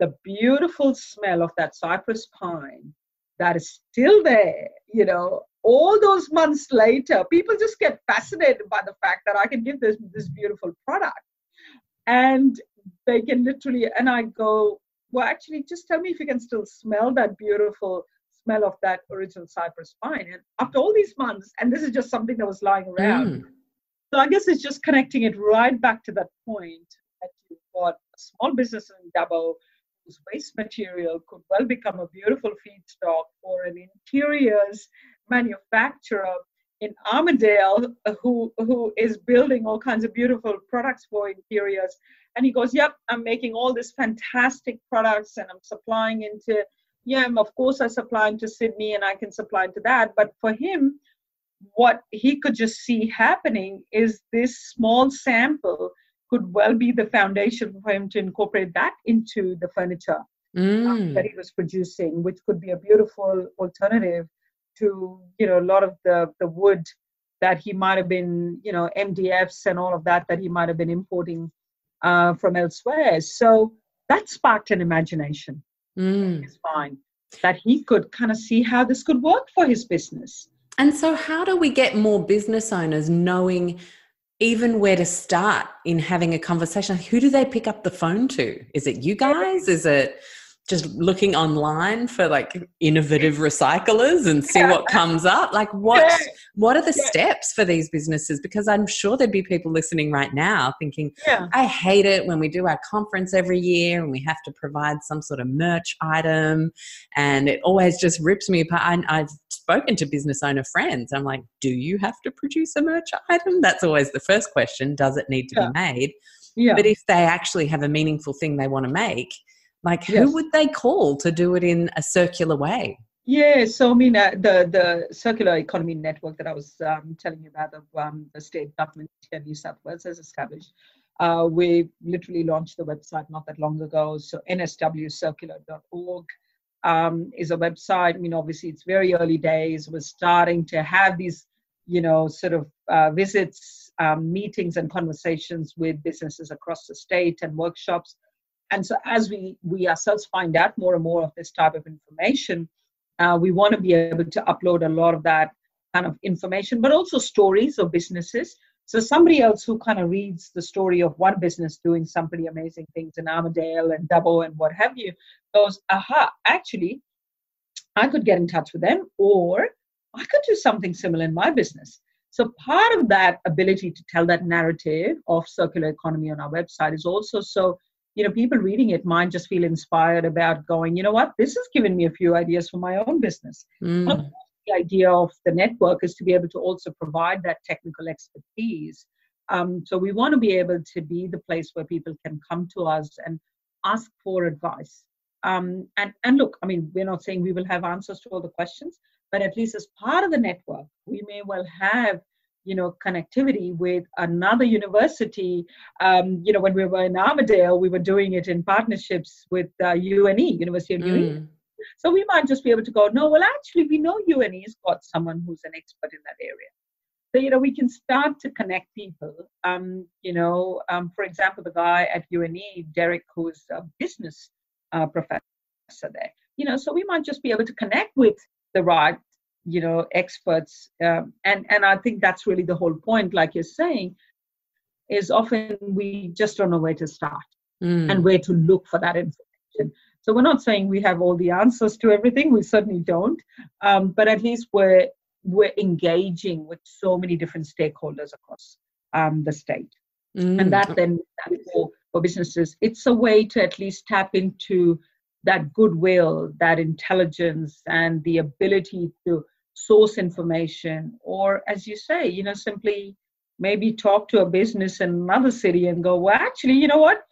the beautiful smell of that cypress pine that is still there, you know, all those months later, people just get fascinated by the fact that I can give this this beautiful product. And they can literally and I go, well, actually just tell me if you can still smell that beautiful smell of that original cypress pine. And after all these months, and this is just something that was lying around. Mm. So I guess it's just connecting it right back to that point that you've got a small business in Dubbo whose waste material could well become a beautiful feedstock for an interiors manufacturer in Armidale who who is building all kinds of beautiful products for interiors. And he goes, Yep, I'm making all these fantastic products and I'm supplying into yeah, of course I supply into Sydney and I can supply into that. But for him, what he could just see happening is this small sample could well be the foundation for him to incorporate that into the furniture Mm. that he was producing, which could be a beautiful alternative to you know a lot of the the wood that he might have been you know MDFs and all of that that he might have been importing uh, from elsewhere. So that sparked an imagination. Mm. It's fine that he could kind of see how this could work for his business. And so, how do we get more business owners knowing even where to start in having a conversation? Who do they pick up the phone to? Is it you guys? Is it just looking online for like innovative recyclers and see what comes up? Like, what Yeah. what are the Yeah. steps for these businesses? Because I'm sure there'd be people listening right now thinking, Yeah. I hate it when we do our conference every year and we have to provide some sort of merch item, and it always just rips me apart. I, I've spoken to business owner friends. I'm like, do you have to produce a merch item? That's always the first question. Does it need to Yeah. be made? Yeah. But if they actually have a meaningful thing they want to make, like Yes. who would they call to do it in a circular way? Yeah, so I mean, uh, the the circular economy network that I was um, telling you about, the, um, the state government here in New South Wales has established. Uh, we literally launched the website not that long ago. So nswcircular.org um, is a website. I mean, obviously, it's very early days. We're starting to have these, you know, sort of uh, visits, um, meetings, and conversations with businesses across the state and workshops. And so, as we we ourselves find out more and more of this type of information, uh, we want to be able to upload a lot of that kind of information, but also stories of businesses. So somebody else who kind of reads the story of one business doing some pretty amazing things in Armidale and Dubbo and what have you, goes, aha, actually, I could get in touch with them, or I could do something similar in my business. So part of that ability to tell that narrative of circular economy on our website is also so you know people reading it might just feel inspired about going you know what? This has given me a few ideas for my own business. Mm. the idea of the network is to be able to also provide that technical expertise. Um, so we want to be able to be the place where people can come to us and ask for advice. Um, and and look i mean we're not saying we will have answers to all the questions but at least as part of the network we may well have you know connectivity with another university. Um, you know when we were in Armidale we were doing it in partnerships with uh, UNE university of Mm. so we might just be able to go no well actually we know UNE's got someone who's an expert in that area. So you know we can start to connect people. Um, you know um, for example the guy at UNE derek who's a business uh, professor there. You know so we might just be able to connect with the right you know experts um, and and i think that's really the whole point like you're saying is often we just don't know where to start Mm. and where to look for that information so we're not saying we have all the answers to everything we certainly don't um, but at least we're we're engaging with so many different stakeholders across um, the state Mm. and that then for, for businesses it's a way to at least tap into that goodwill that intelligence and the ability to source information or as you say you know simply maybe talk to a business in another city and go well actually you know what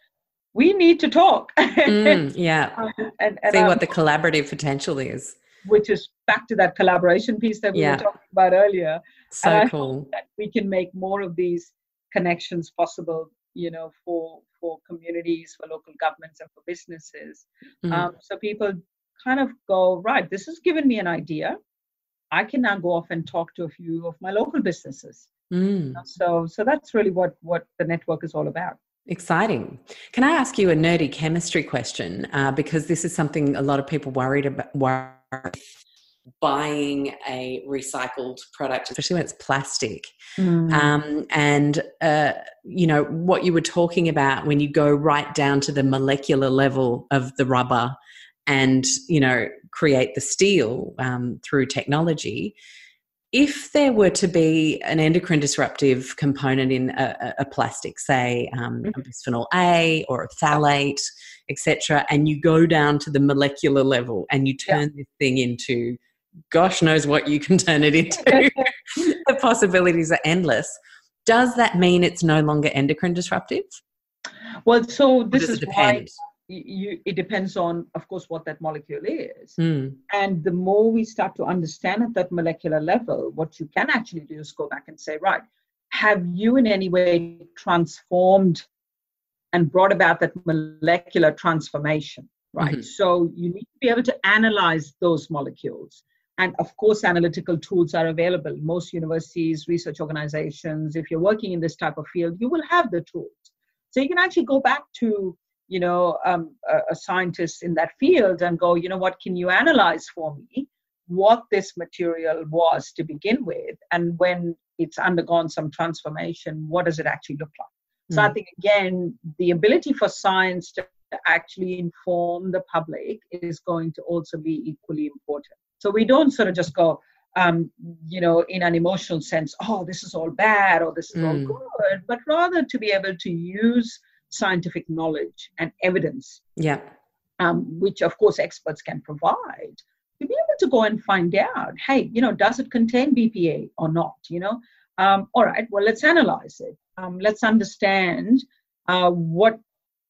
we need to talk Mm, yeah. and, and See um, what the collaborative potential is. which is back to that collaboration piece that we Yeah. were talking about earlier So cool. that we can make more of these connections possible you know for for communities for local governments and for businesses Mm. um, so people kind of go right this has given me an idea i can now go off and talk to a few of my local businesses Mm. so so that's really what what the network is all about Exciting. Can I ask you a nerdy chemistry question? Uh, because this is something a lot of people worried about. Buying a recycled product, especially when it's plastic. Um, and uh, you know what you were talking about when you go right down to the molecular level of the rubber, and you know create the steel um, through technology. If there were to be an endocrine disruptive component in a, a- plastic, say um, a bisphenol A or a phthalate, etc., and you go down to the molecular level and you Yeah. turn this thing into, gosh knows what you can turn it into, the possibilities are endless. Does that mean it's no longer endocrine disruptive? well so this is why depend? y- you, it depends on of course what that molecule is Mm, And the more we start to understand at that molecular level, what you can actually do is go back and say, right, have you in any way transformed and brought about that molecular transformation? Right. Mhm. So you need to be able to analyze those molecules. And of course, analytical tools are available. Most universities, research organizations, if you're working in this type of field, you will have the tools. So you can actually go back to you know um, a, a scientist in that field and go you know what can you analyze for me what this material was to begin with and when it's undergone some transformation what does it actually look like so i Mm. think again the ability for science to actually inform the public is going to also be equally important so we don't sort of just go um, you know in an emotional sense oh this is all bad or this is all Mm. good but rather to be able to use scientific knowledge and evidence, yeah. um, which of course experts can provide, to be able to go and find out, hey, you know, does it contain BPA or not? You know, um, all right, well, let's analyze it. Um, let's understand uh, what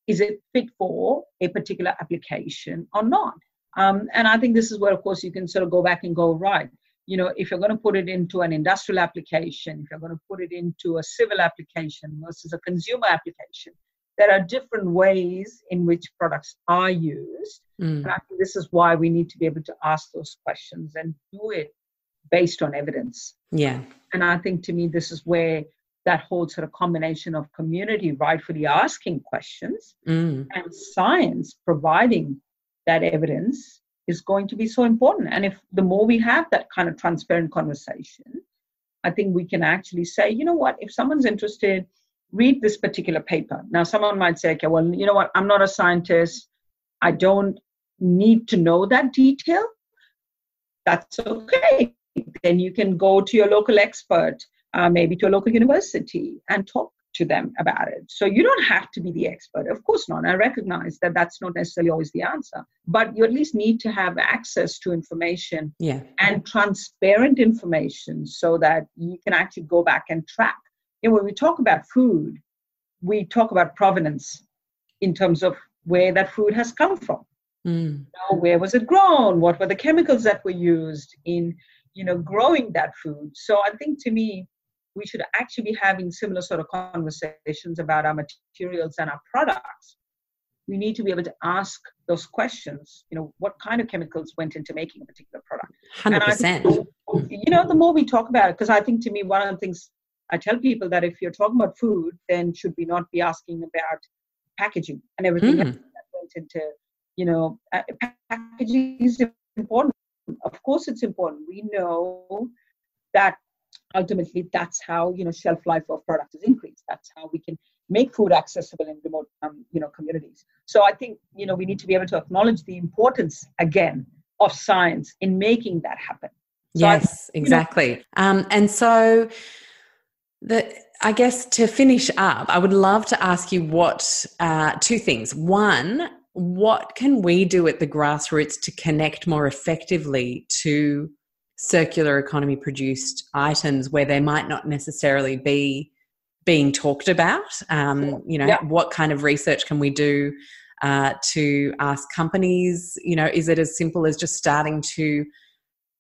is it fit for a particular application or not. Um, and I think this is where, of course, you can sort of go back and go right. You know, if you're going to put it into an industrial application, if you're going to put it into a civil application versus a consumer application, there are different ways in which products are used. Mm. And I think this is why we need to be able to ask those questions and do it based on evidence. Yeah. And I think to me, this is where that whole sort of combination of community rightfully asking questions Mm. and science providing that evidence is going to be so important. And if the more we have that kind of transparent conversation, I think we can actually say, you know what, if someone's interested, read this particular paper. Now, someone might say, okay, well, you know what, I'm not a scientist. I don't need to know that detail. That's okay. then you can go to your local expert, uh, maybe to a local university, and talk to them about it. So you don't have to be the expert. Of course not. I recognize that that's not necessarily always the answer, but you at least need to have access to information yeah. and transparent information so that you can actually go back and track. And when we talk about food, we talk about provenance in terms of where that food has come from. Mm. You know, where was it grown? What were the chemicals that were used in, you know, growing that food? So I think to me, we should actually be having similar sort of conversations about our materials and our products. We need to be able to ask those questions. You know, what kind of chemicals went into making a particular product? Hundred percent. You know, the more we talk about it, because I think to me, one of the things I tell people that if you're talking about food, then should we not be asking about packaging and everything Mm. that went into, you know, uh, packaging is important. Of course, it's important. We know that ultimately that's how you know shelf life of products is increased. That's how we can make food accessible in remote, um, you know, communities. So I think you know we need to be able to acknowledge the importance again of science in making that happen. So I- yes, exactly. Um, and so, the I guess to finish up, I would love to ask you what uh, two things. One, what can we do at the grassroots to connect more effectively to circular economy produced items where they might not necessarily be being talked about? Um, you know, Yeah. what kind of research can we do uh, to ask companies? You know, is it as simple as just starting to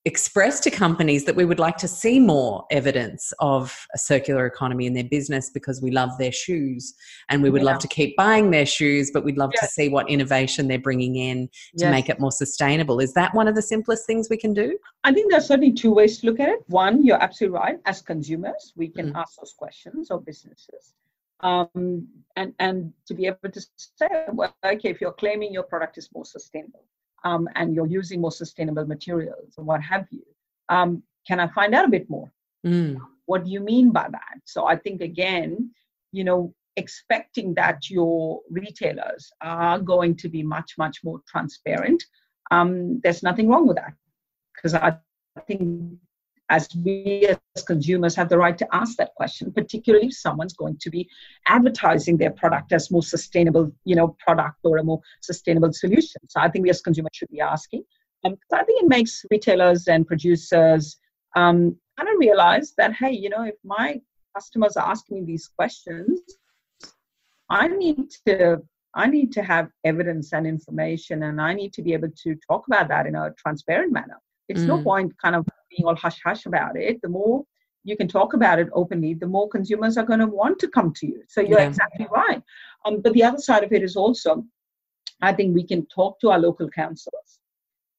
express to companies that we would like to see more evidence of a circular economy in their business because we love their shoes and we would love to keep buying their shoes but we'd love to see what innovation they're bringing in to Yes. make it more sustainable is that one of the simplest things we can do I think there's certainly two ways to look at it. One, you're absolutely right. As consumers, we can Mm. ask those questions or businesses. Um, and, and to be able to say, well, okay, if you're claiming your product is more sustainable um, and you're using more sustainable materials and what have you, um, can I find out a bit more? Mm, What do you mean by that? So I think, again, you know, expecting that your retailers are going to be much, much more transparent, um, there's nothing wrong with that because I think as we as consumers have the right to ask that question, particularly if someone's going to be advertising their product as more sustainable, you know, product or a more sustainable solution. So I think we as consumers should be asking. Um, I think it makes retailers and producers um, kind of realize that, hey, you know, if my customers are asking me these questions, I need to I need to have evidence and information, and I need to be able to talk about that in a transparent manner. It's no Mm. point kind of being all hush hush about it. The more you can talk about it openly, the more consumers are going to want to come to you. So you're Yeah. exactly right. Um, but the other side of it is also, I think we can talk to our local councils,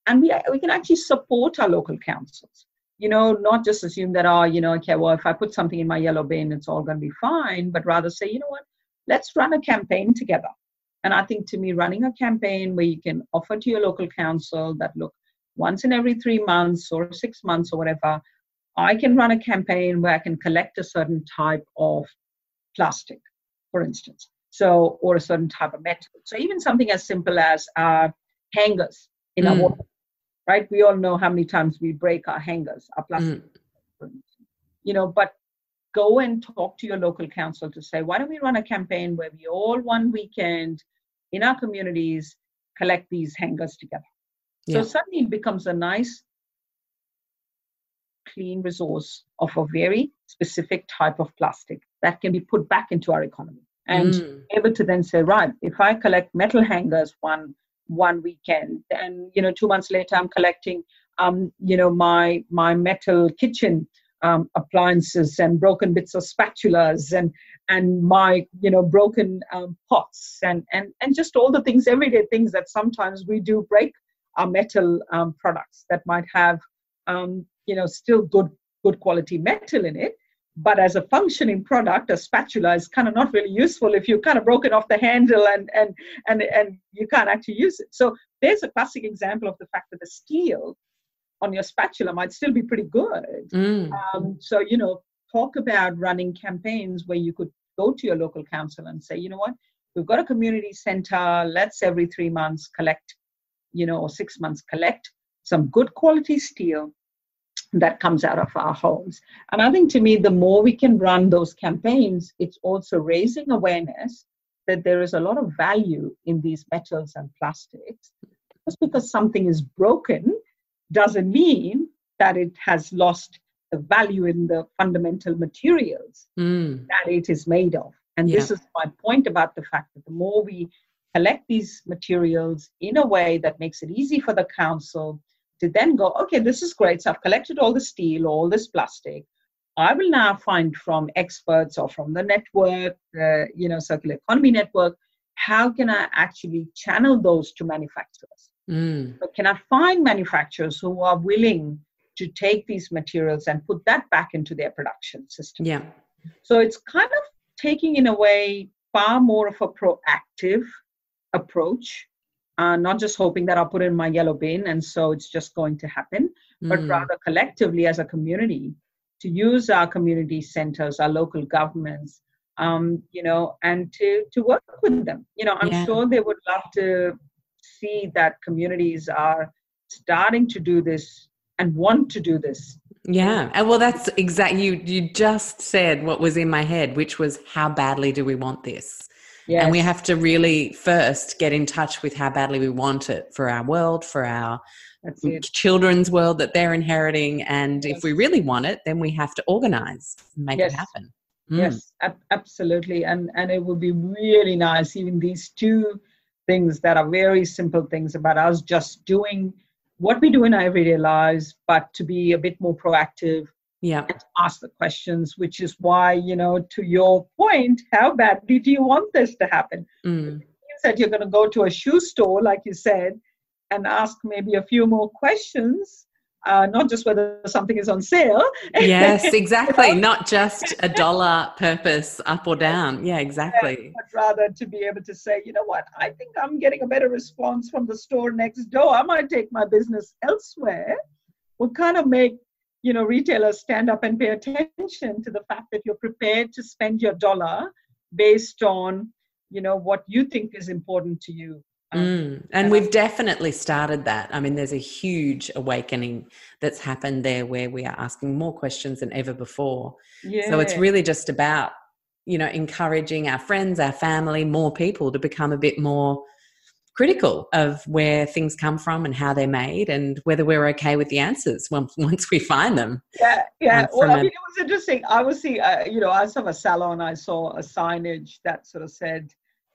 and we we can actually support our local councils. You know, not just assume that, oh, you know, okay, well, if I put something in my yellow bin, it's all going to be fine, but rather say, you know what, let's run a campaign together. And I think to me, running a campaign where you can offer to your local council that, look, once in every three months or six months or whatever, I can run a campaign where I can collect a certain type of plastic, for instance. So, or a certain type of metal. So, even something as simple as uh, hangers in our Mm. wall, right? We all know how many times we break our hangers, our plastic, instance. you know, but go and talk to your local council to say, why don't we run a campaign where we all one weekend in our communities collect these hangers together? Yeah. So suddenly it becomes a nice, clean resource of a very specific type of plastic that can be put back into our economy. And Mm. able to then say, right, if I collect metal hangers one one weekend, then you know two months later I'm collecting, um, you know my my metal kitchen um, appliances and broken bits of spatulas and and my you know broken um, pots and and and just all the things everyday things that sometimes we do break our metal um, products that might have um, you know still good good quality metal in it but as a functioning product a spatula is kind of not really useful if you kind of broken off the handle and and and and you can't actually use it. So there's a classic example of the fact that the steel on your spatula might still be pretty good. Mm. um, so you know talk about running campaigns where you could go to your local council and say you know what? We've got a community center. Let's every three months collect you know or six months collect some good quality steel that comes out of our homes. And I think to me, the more we can run those campaigns, it's also raising awareness that there is a lot of value in these metals and plastics. Just because something is broken doesn't mean that it has lost the value in the fundamental materials Mm. that it is made of. And this is my point about the fact that the more we collect these materials in a way that makes it easy for the council to then go, okay, this is great. So I've collected all the steel, all this plastic. I will now find from experts or from the network, the you know, circular economy network, how can I actually channel those to manufacturers? Mm. So can I find manufacturers who are willing to take these materials and put that back into their production system? Yeah. So it's kind of taking, in a way, far more of a proactive approach, uh, not just hoping that I'll put it in my yellow bin and so it's just going to happen, but Mm. rather collectively as a community to use our community centers, our local governments, um, you know, and to, to work with them. You know, I'm Yeah. sure they would love to see that communities are starting to do this and want to do this. Yeah. And well, that's exactly, you, you just said what was in my head, which was how badly do we want this? Yes. And we have to really first get in touch with how badly we want it for our world, for our children's world that they're inheriting. And if we really want it, then we have to organize, and make Yes. it happen. Mm. Yes, ab- absolutely. And and it would be really nice, even these two things that are very simple things about us just doing what we do in our everyday lives, but to be a bit more proactive Yeah. and ask the questions, which is why, you know, to your point, how badly do you want this to happen? Mm. means that you're going to go to a shoe store, like you said, and ask maybe a few more questions, uh, not just whether something is on sale. Yes, exactly. Not just a dollar purpose up or down. Yeah, exactly. but rather to be able to say, you know what, I think I'm getting a better response from the store next door. I might take my business elsewhere. Will kind of make you know retailers stand up and pay attention to the fact that you're prepared to spend your dollar based on you know what you think is important to you. Um, Mm. And we've definitely started that. I mean, there's a huge awakening that's happened there where we are asking more questions than ever before. yeah. So it's really just about, you know, encouraging our friends, our family, more people to become a bit more critical of where things come from and how they're made and whether we're okay with the answers once, once we find them. Yeah, yeah. um, well, I a- mean, it was interesting. I was see, uh, you know, I saw a salon. I saw a signage that sort of said,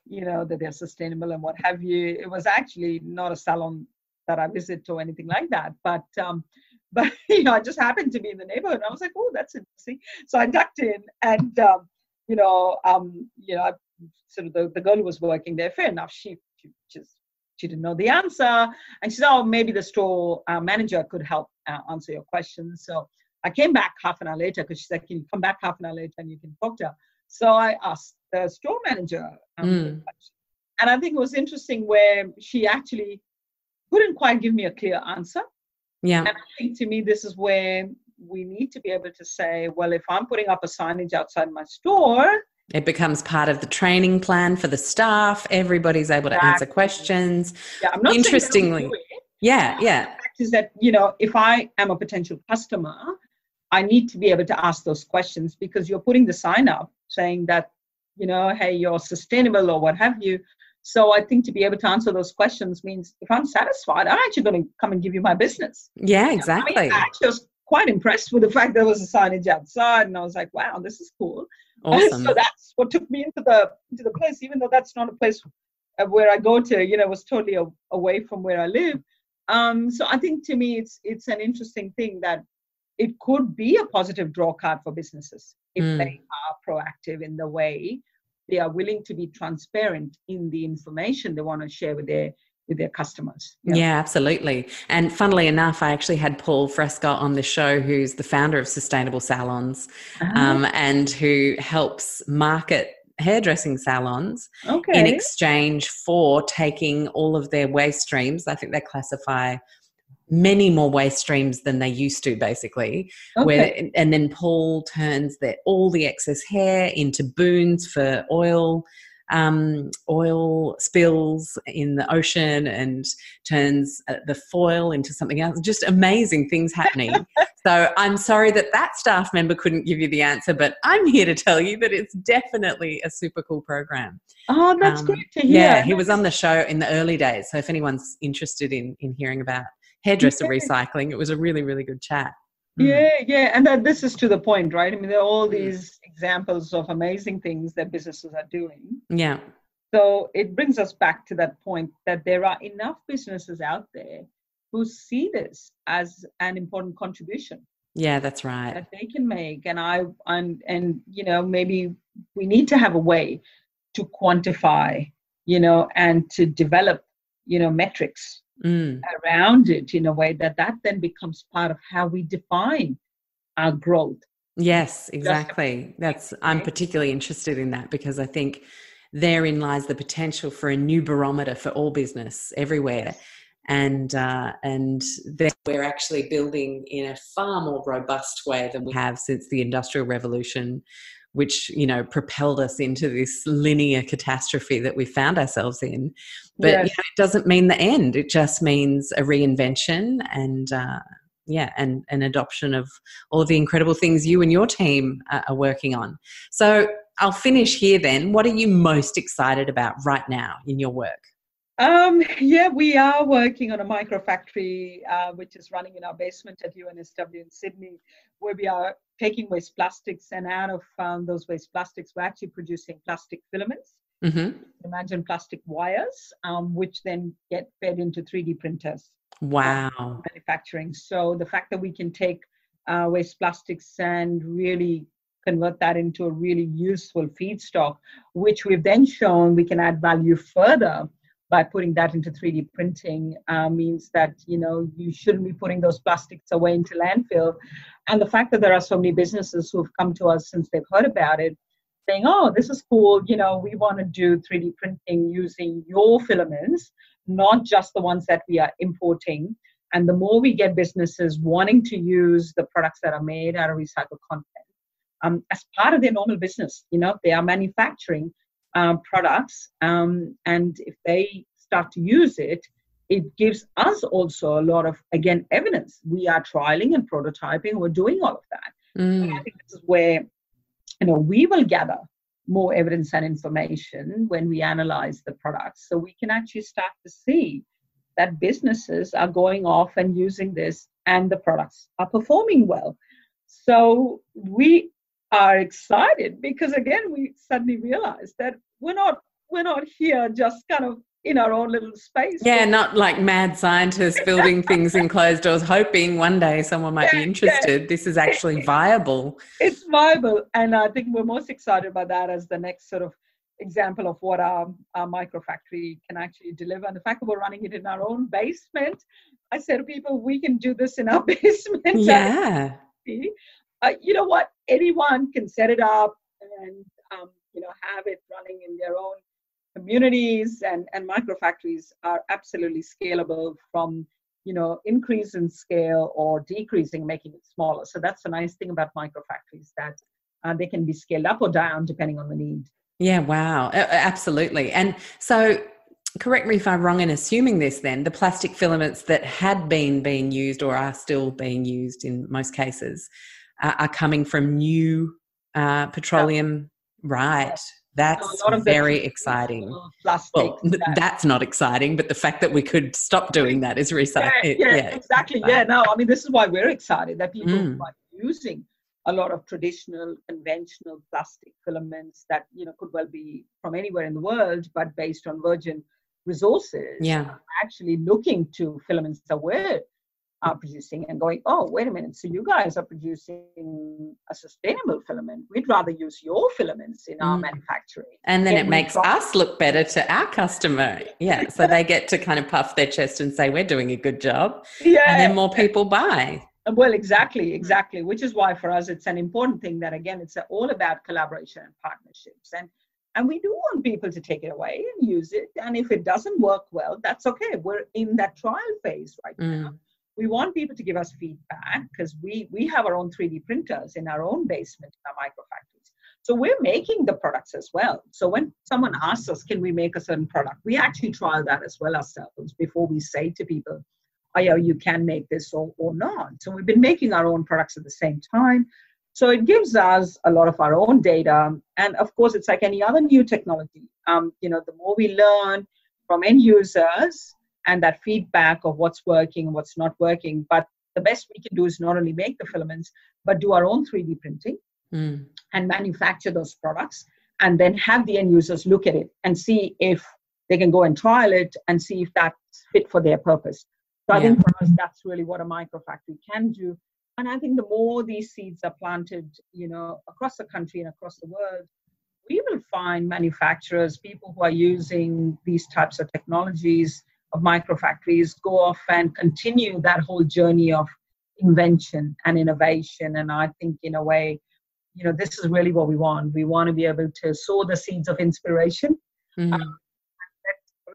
you know, that they're sustainable and what have you. It was actually not a salon that I visit or anything like that, but um, but you know, I just happened to be in the neighborhood. And I was like, oh, that's interesting. So I ducked in, and um, you know, um, you know, I, sort of the, the girl who was working there. Fair enough. She, she didn't know the answer, and she said, oh, maybe the store uh, manager could help uh, answer your questions. So I came back half an hour later because she said, Can you come back half an hour later and you can talk to her? So I asked the store manager. Um, Mm. And I think it was interesting where she actually couldn't quite give me a clear answer. Yeah. And I think to me, this is where we need to be able to say, well, if I'm putting up a signage outside my store, It becomes part of the training plan for the staff. Everybody's able to answer questions. yeah, I'm not I Interestingly. Yeah, yeah. The fact is that you know if i am a potential customer i need to be able to ask those questions because you're putting the sign up saying that you know hey you're sustainable or what have you so i think to be able to answer those questions means if i'm satisfied i'm actually going to come and give you my business Yeah, I, exactly. mean, I actually was quite impressed with the fact there was a signage outside and i was like wow this is cool Awesome. so that's what took me into the into the place, even though that's not a place uh, where I go to. You know, it was totally a, away from where I live. Um, so I think to me, it's it's an interesting thing that it could be a positive draw card for businesses if Mm. they are proactive in the way they are willing to be transparent in the information they want to share with their with their customers. know. Yeah, absolutely. And funnily enough, I actually had Paul Frasca on the show, who's the founder of Sustainable Salons Ah, um, and who helps market hairdressing salons okay. in exchange for taking all of their waste streams. I think they classify many more waste streams than they used to, basically. okay. Where and then Paul turns their all the excess hair into booms for oil. Um, oil spills in the ocean and turns uh, the foil into something else. Just amazing things happening. so I'm sorry that that staff member couldn't give you the answer, but I'm here to tell you that it's definitely a super cool program. Oh, that's um, great to hear. Yeah, he was on the show in the early days. So if anyone's interested in in hearing about hairdresser yeah. recycling, it was a really really good chat. Hmm. Yeah, yeah, and that this is to the point, right? I mean, there are all hmm. these examples of amazing things that businesses are doing. Yeah. So it brings us back to that point that there are enough businesses out there who see this as an important contribution. Yeah, that's right. That they can make, and I, and and you know, maybe we need to have a way to quantify, you know, and to develop, you know, metrics mm. around it in a way that that then becomes part of how we define our growth. Yes, exactly. That's I'm particularly interested in that because I think therein lies the potential for a new barometer for all business everywhere. And uh, and then we're actually building in a far more robust way than we have since the Industrial Revolution, which you know propelled us into this linear catastrophe that we found ourselves in. But yes. you know, it doesn't mean the end. It just means a reinvention and uh, yeah and an adoption of all of the incredible things you and your team are working on. So i'll finish here then. What are you most excited about right now in your work? Um, yeah, we are working on a microfactory uh, which is running in our basement at UNSW in Sydney, where we are taking waste plastics and out of um, those waste plastics, we're actually producing plastic filaments. Mm-hmm. Imagine plastic wires, um, which then get fed into 3D printers. Wow. Manufacturing. So the fact that we can take uh, waste plastics and really convert that into a really useful feedstock, which we've then shown we can add value further by putting that into 3D printing uh, means that you know you shouldn't be putting those plastics away into landfill. And the fact that there are so many businesses who have come to us since they've heard about it, saying, "Oh, this is cool. You know, we want to do 3D printing using your filaments, not just the ones that we are importing." And the more we get businesses wanting to use the products that are made out of recycled content um, as part of their normal business, you know, they are manufacturing um, products, um, and if they start to use it, it gives us also a lot of again evidence. We are trialing and prototyping. We're doing all of that. Mm. I think this is where you know we will gather more evidence and information when we analyze the products, so we can actually start to see that businesses are going off and using this, and the products are performing well. So we are excited because again we suddenly realize that we're not we're not here just kind of in our own little space. Yeah, not like mad scientists building things in closed doors, hoping one day someone might yeah, be interested. Yeah. This is actually viable. It's viable. And I think we're most excited by that as the next sort of example of what our, our microfactory can actually deliver. And the fact that we're running it in our own basement, I said to people, we can do this in our basement. Yeah. Uh, you know what? Anyone can set it up and um, you know have it running in their own communities and and microfactories are absolutely scalable from you know increase in scale or decreasing making it smaller. So that's the nice thing about microfactories that uh, they can be scaled up or down depending on the need. Yeah wow. Absolutely. And so correct me if i'm wrong in assuming this then the plastic filaments that had been being used or are still being used in most cases uh, are coming from new uh, petroleum Right. That's so very exciting. Plastic. Well, that's not exciting, but the fact that we could stop doing that is recycling. Yeah, yeah, yeah, exactly. Yeah, no, I mean, this is why we're excited that people mm. are using a lot of traditional, conventional plastic filaments that you know could well be from anywhere in the world, but based on virgin resources. Yeah, actually looking to filaments that we're are producing and going, oh, wait a minute, so you guys are producing a sustainable filament. We'd rather use your filaments in our mm. manufacturing. And then it makes us look better to our customer. Yeah. so they get to kind of puff their chest and say, we're doing a good job. Yeah. And then more people buy. Well, exactly, exactly. Which is why for us it's an important thing that again it's all about collaboration and partnerships. And and we do want people to take it away and use it. And if it doesn't work well, that's okay. We're in that trial phase right mm. now we want people to give us feedback because we we have our own 3d printers in our own basement in our microfactories So we're making the products as well. So when someone asks us, can we make a certain product, we actually trial that as well ourselves before we say to people, oh yeah, you can make this or, or not. So we've been making our own products at the same time. So it gives us a lot of our own data. And of course, it's like any other new technology. Um, you know, the more we learn from end users and that feedback of what's working and what's not working, but the best we can do is not only make the filaments, but do our own 3D printing mm. and manufacture those products and then have the end users look at it and see if they can go and trial it and see if that's fit for their purpose. So I think for us, that's really what a microfactory can do. And I think the more these seeds are planted, you know, across the country and across the world, we will find manufacturers, people who are using these types of technologies of microfactories, go off and continue that whole journey of invention and innovation. And I think, in a way, you know this is really what we want. We want to be able to sow the seeds of inspiration. Mm-hmm. um, and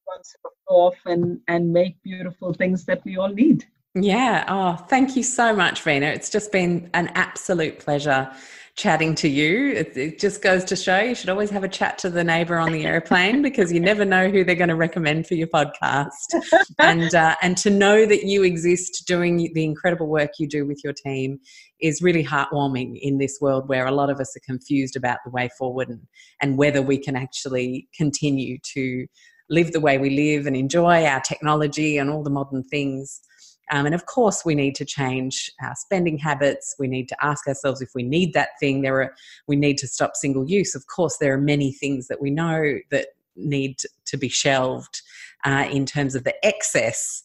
let off and and make beautiful things that we all need. Yeah. Oh thank you so much Veena it's just been an absolute pleasure chatting to you. It, it, just goes to show you should always have a chat to the neighbor on the airplane because you never know who they're going to recommend for your podcast. and uh, and to know that you exist doing the incredible work you do with your team is really heartwarming in this world where a lot of us are confused about the way forward and, and whether we can actually continue to live the way we live and enjoy our technology and all the modern things um, and of course, we need to change our spending habits. We need to ask ourselves if we need that thing. There are, we need to stop single use. Of course, there are many things that we know that need to be shelved uh, in terms of the excess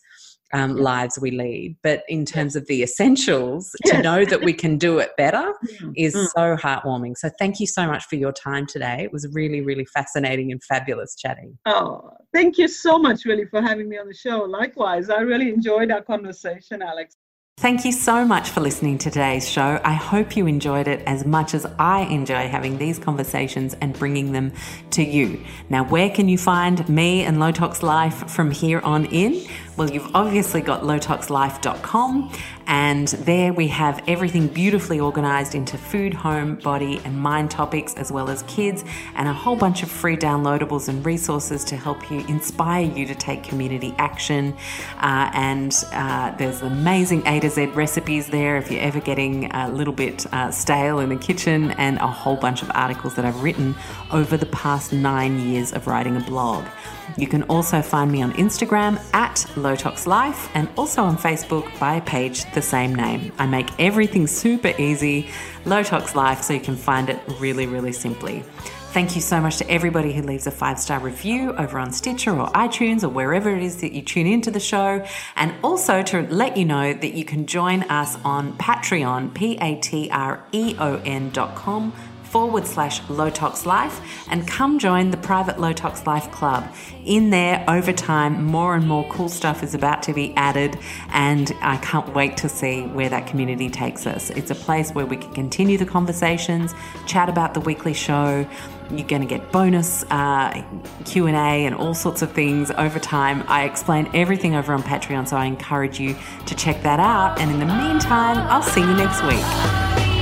um, lives we lead. But in terms of the essentials, to know that we can do it better mm. is mm. so heartwarming. So thank you so much for your time today. It was really, really fascinating and fabulous chatting. Oh, thank you so much, really, for having me on the show. Likewise, I really enjoyed our conversation, Alex. Thank you so much for listening to today's show. I hope you enjoyed it as much as I enjoy having these conversations and bringing them to you. Now, where can you find me and Low Tox Life from here on in? Well, you've obviously got lowtoxlife.com, and there we have everything beautifully organized into food, home, body, and mind topics, as well as kids, and a whole bunch of free downloadables and resources to help you inspire you to take community action. Uh, and uh, there's amazing A to Z recipes there if you're ever getting a little bit uh, stale in the kitchen, and a whole bunch of articles that I've written over the past nine years of writing a blog. You can also find me on Instagram at Lowtox Life and also on Facebook by a page the same name. I make everything super easy, Lowtox Life, so you can find it really, really simply. Thank you so much to everybody who leaves a five star review over on Stitcher or iTunes or wherever it is that you tune into the show. And also to let you know that you can join us on Patreon, P A T R E O N dot com forward slash low tox life and come join the private low tox life club. In there, over time, more and more cool stuff is about to be added, and I can't wait to see where that community takes us. It's a place where we can continue the conversations, chat about the weekly show. You're going to get bonus uh, Q&A and all sorts of things over time. I explain everything over on Patreon, so I encourage you to check that out. And in the meantime, I'll see you next week.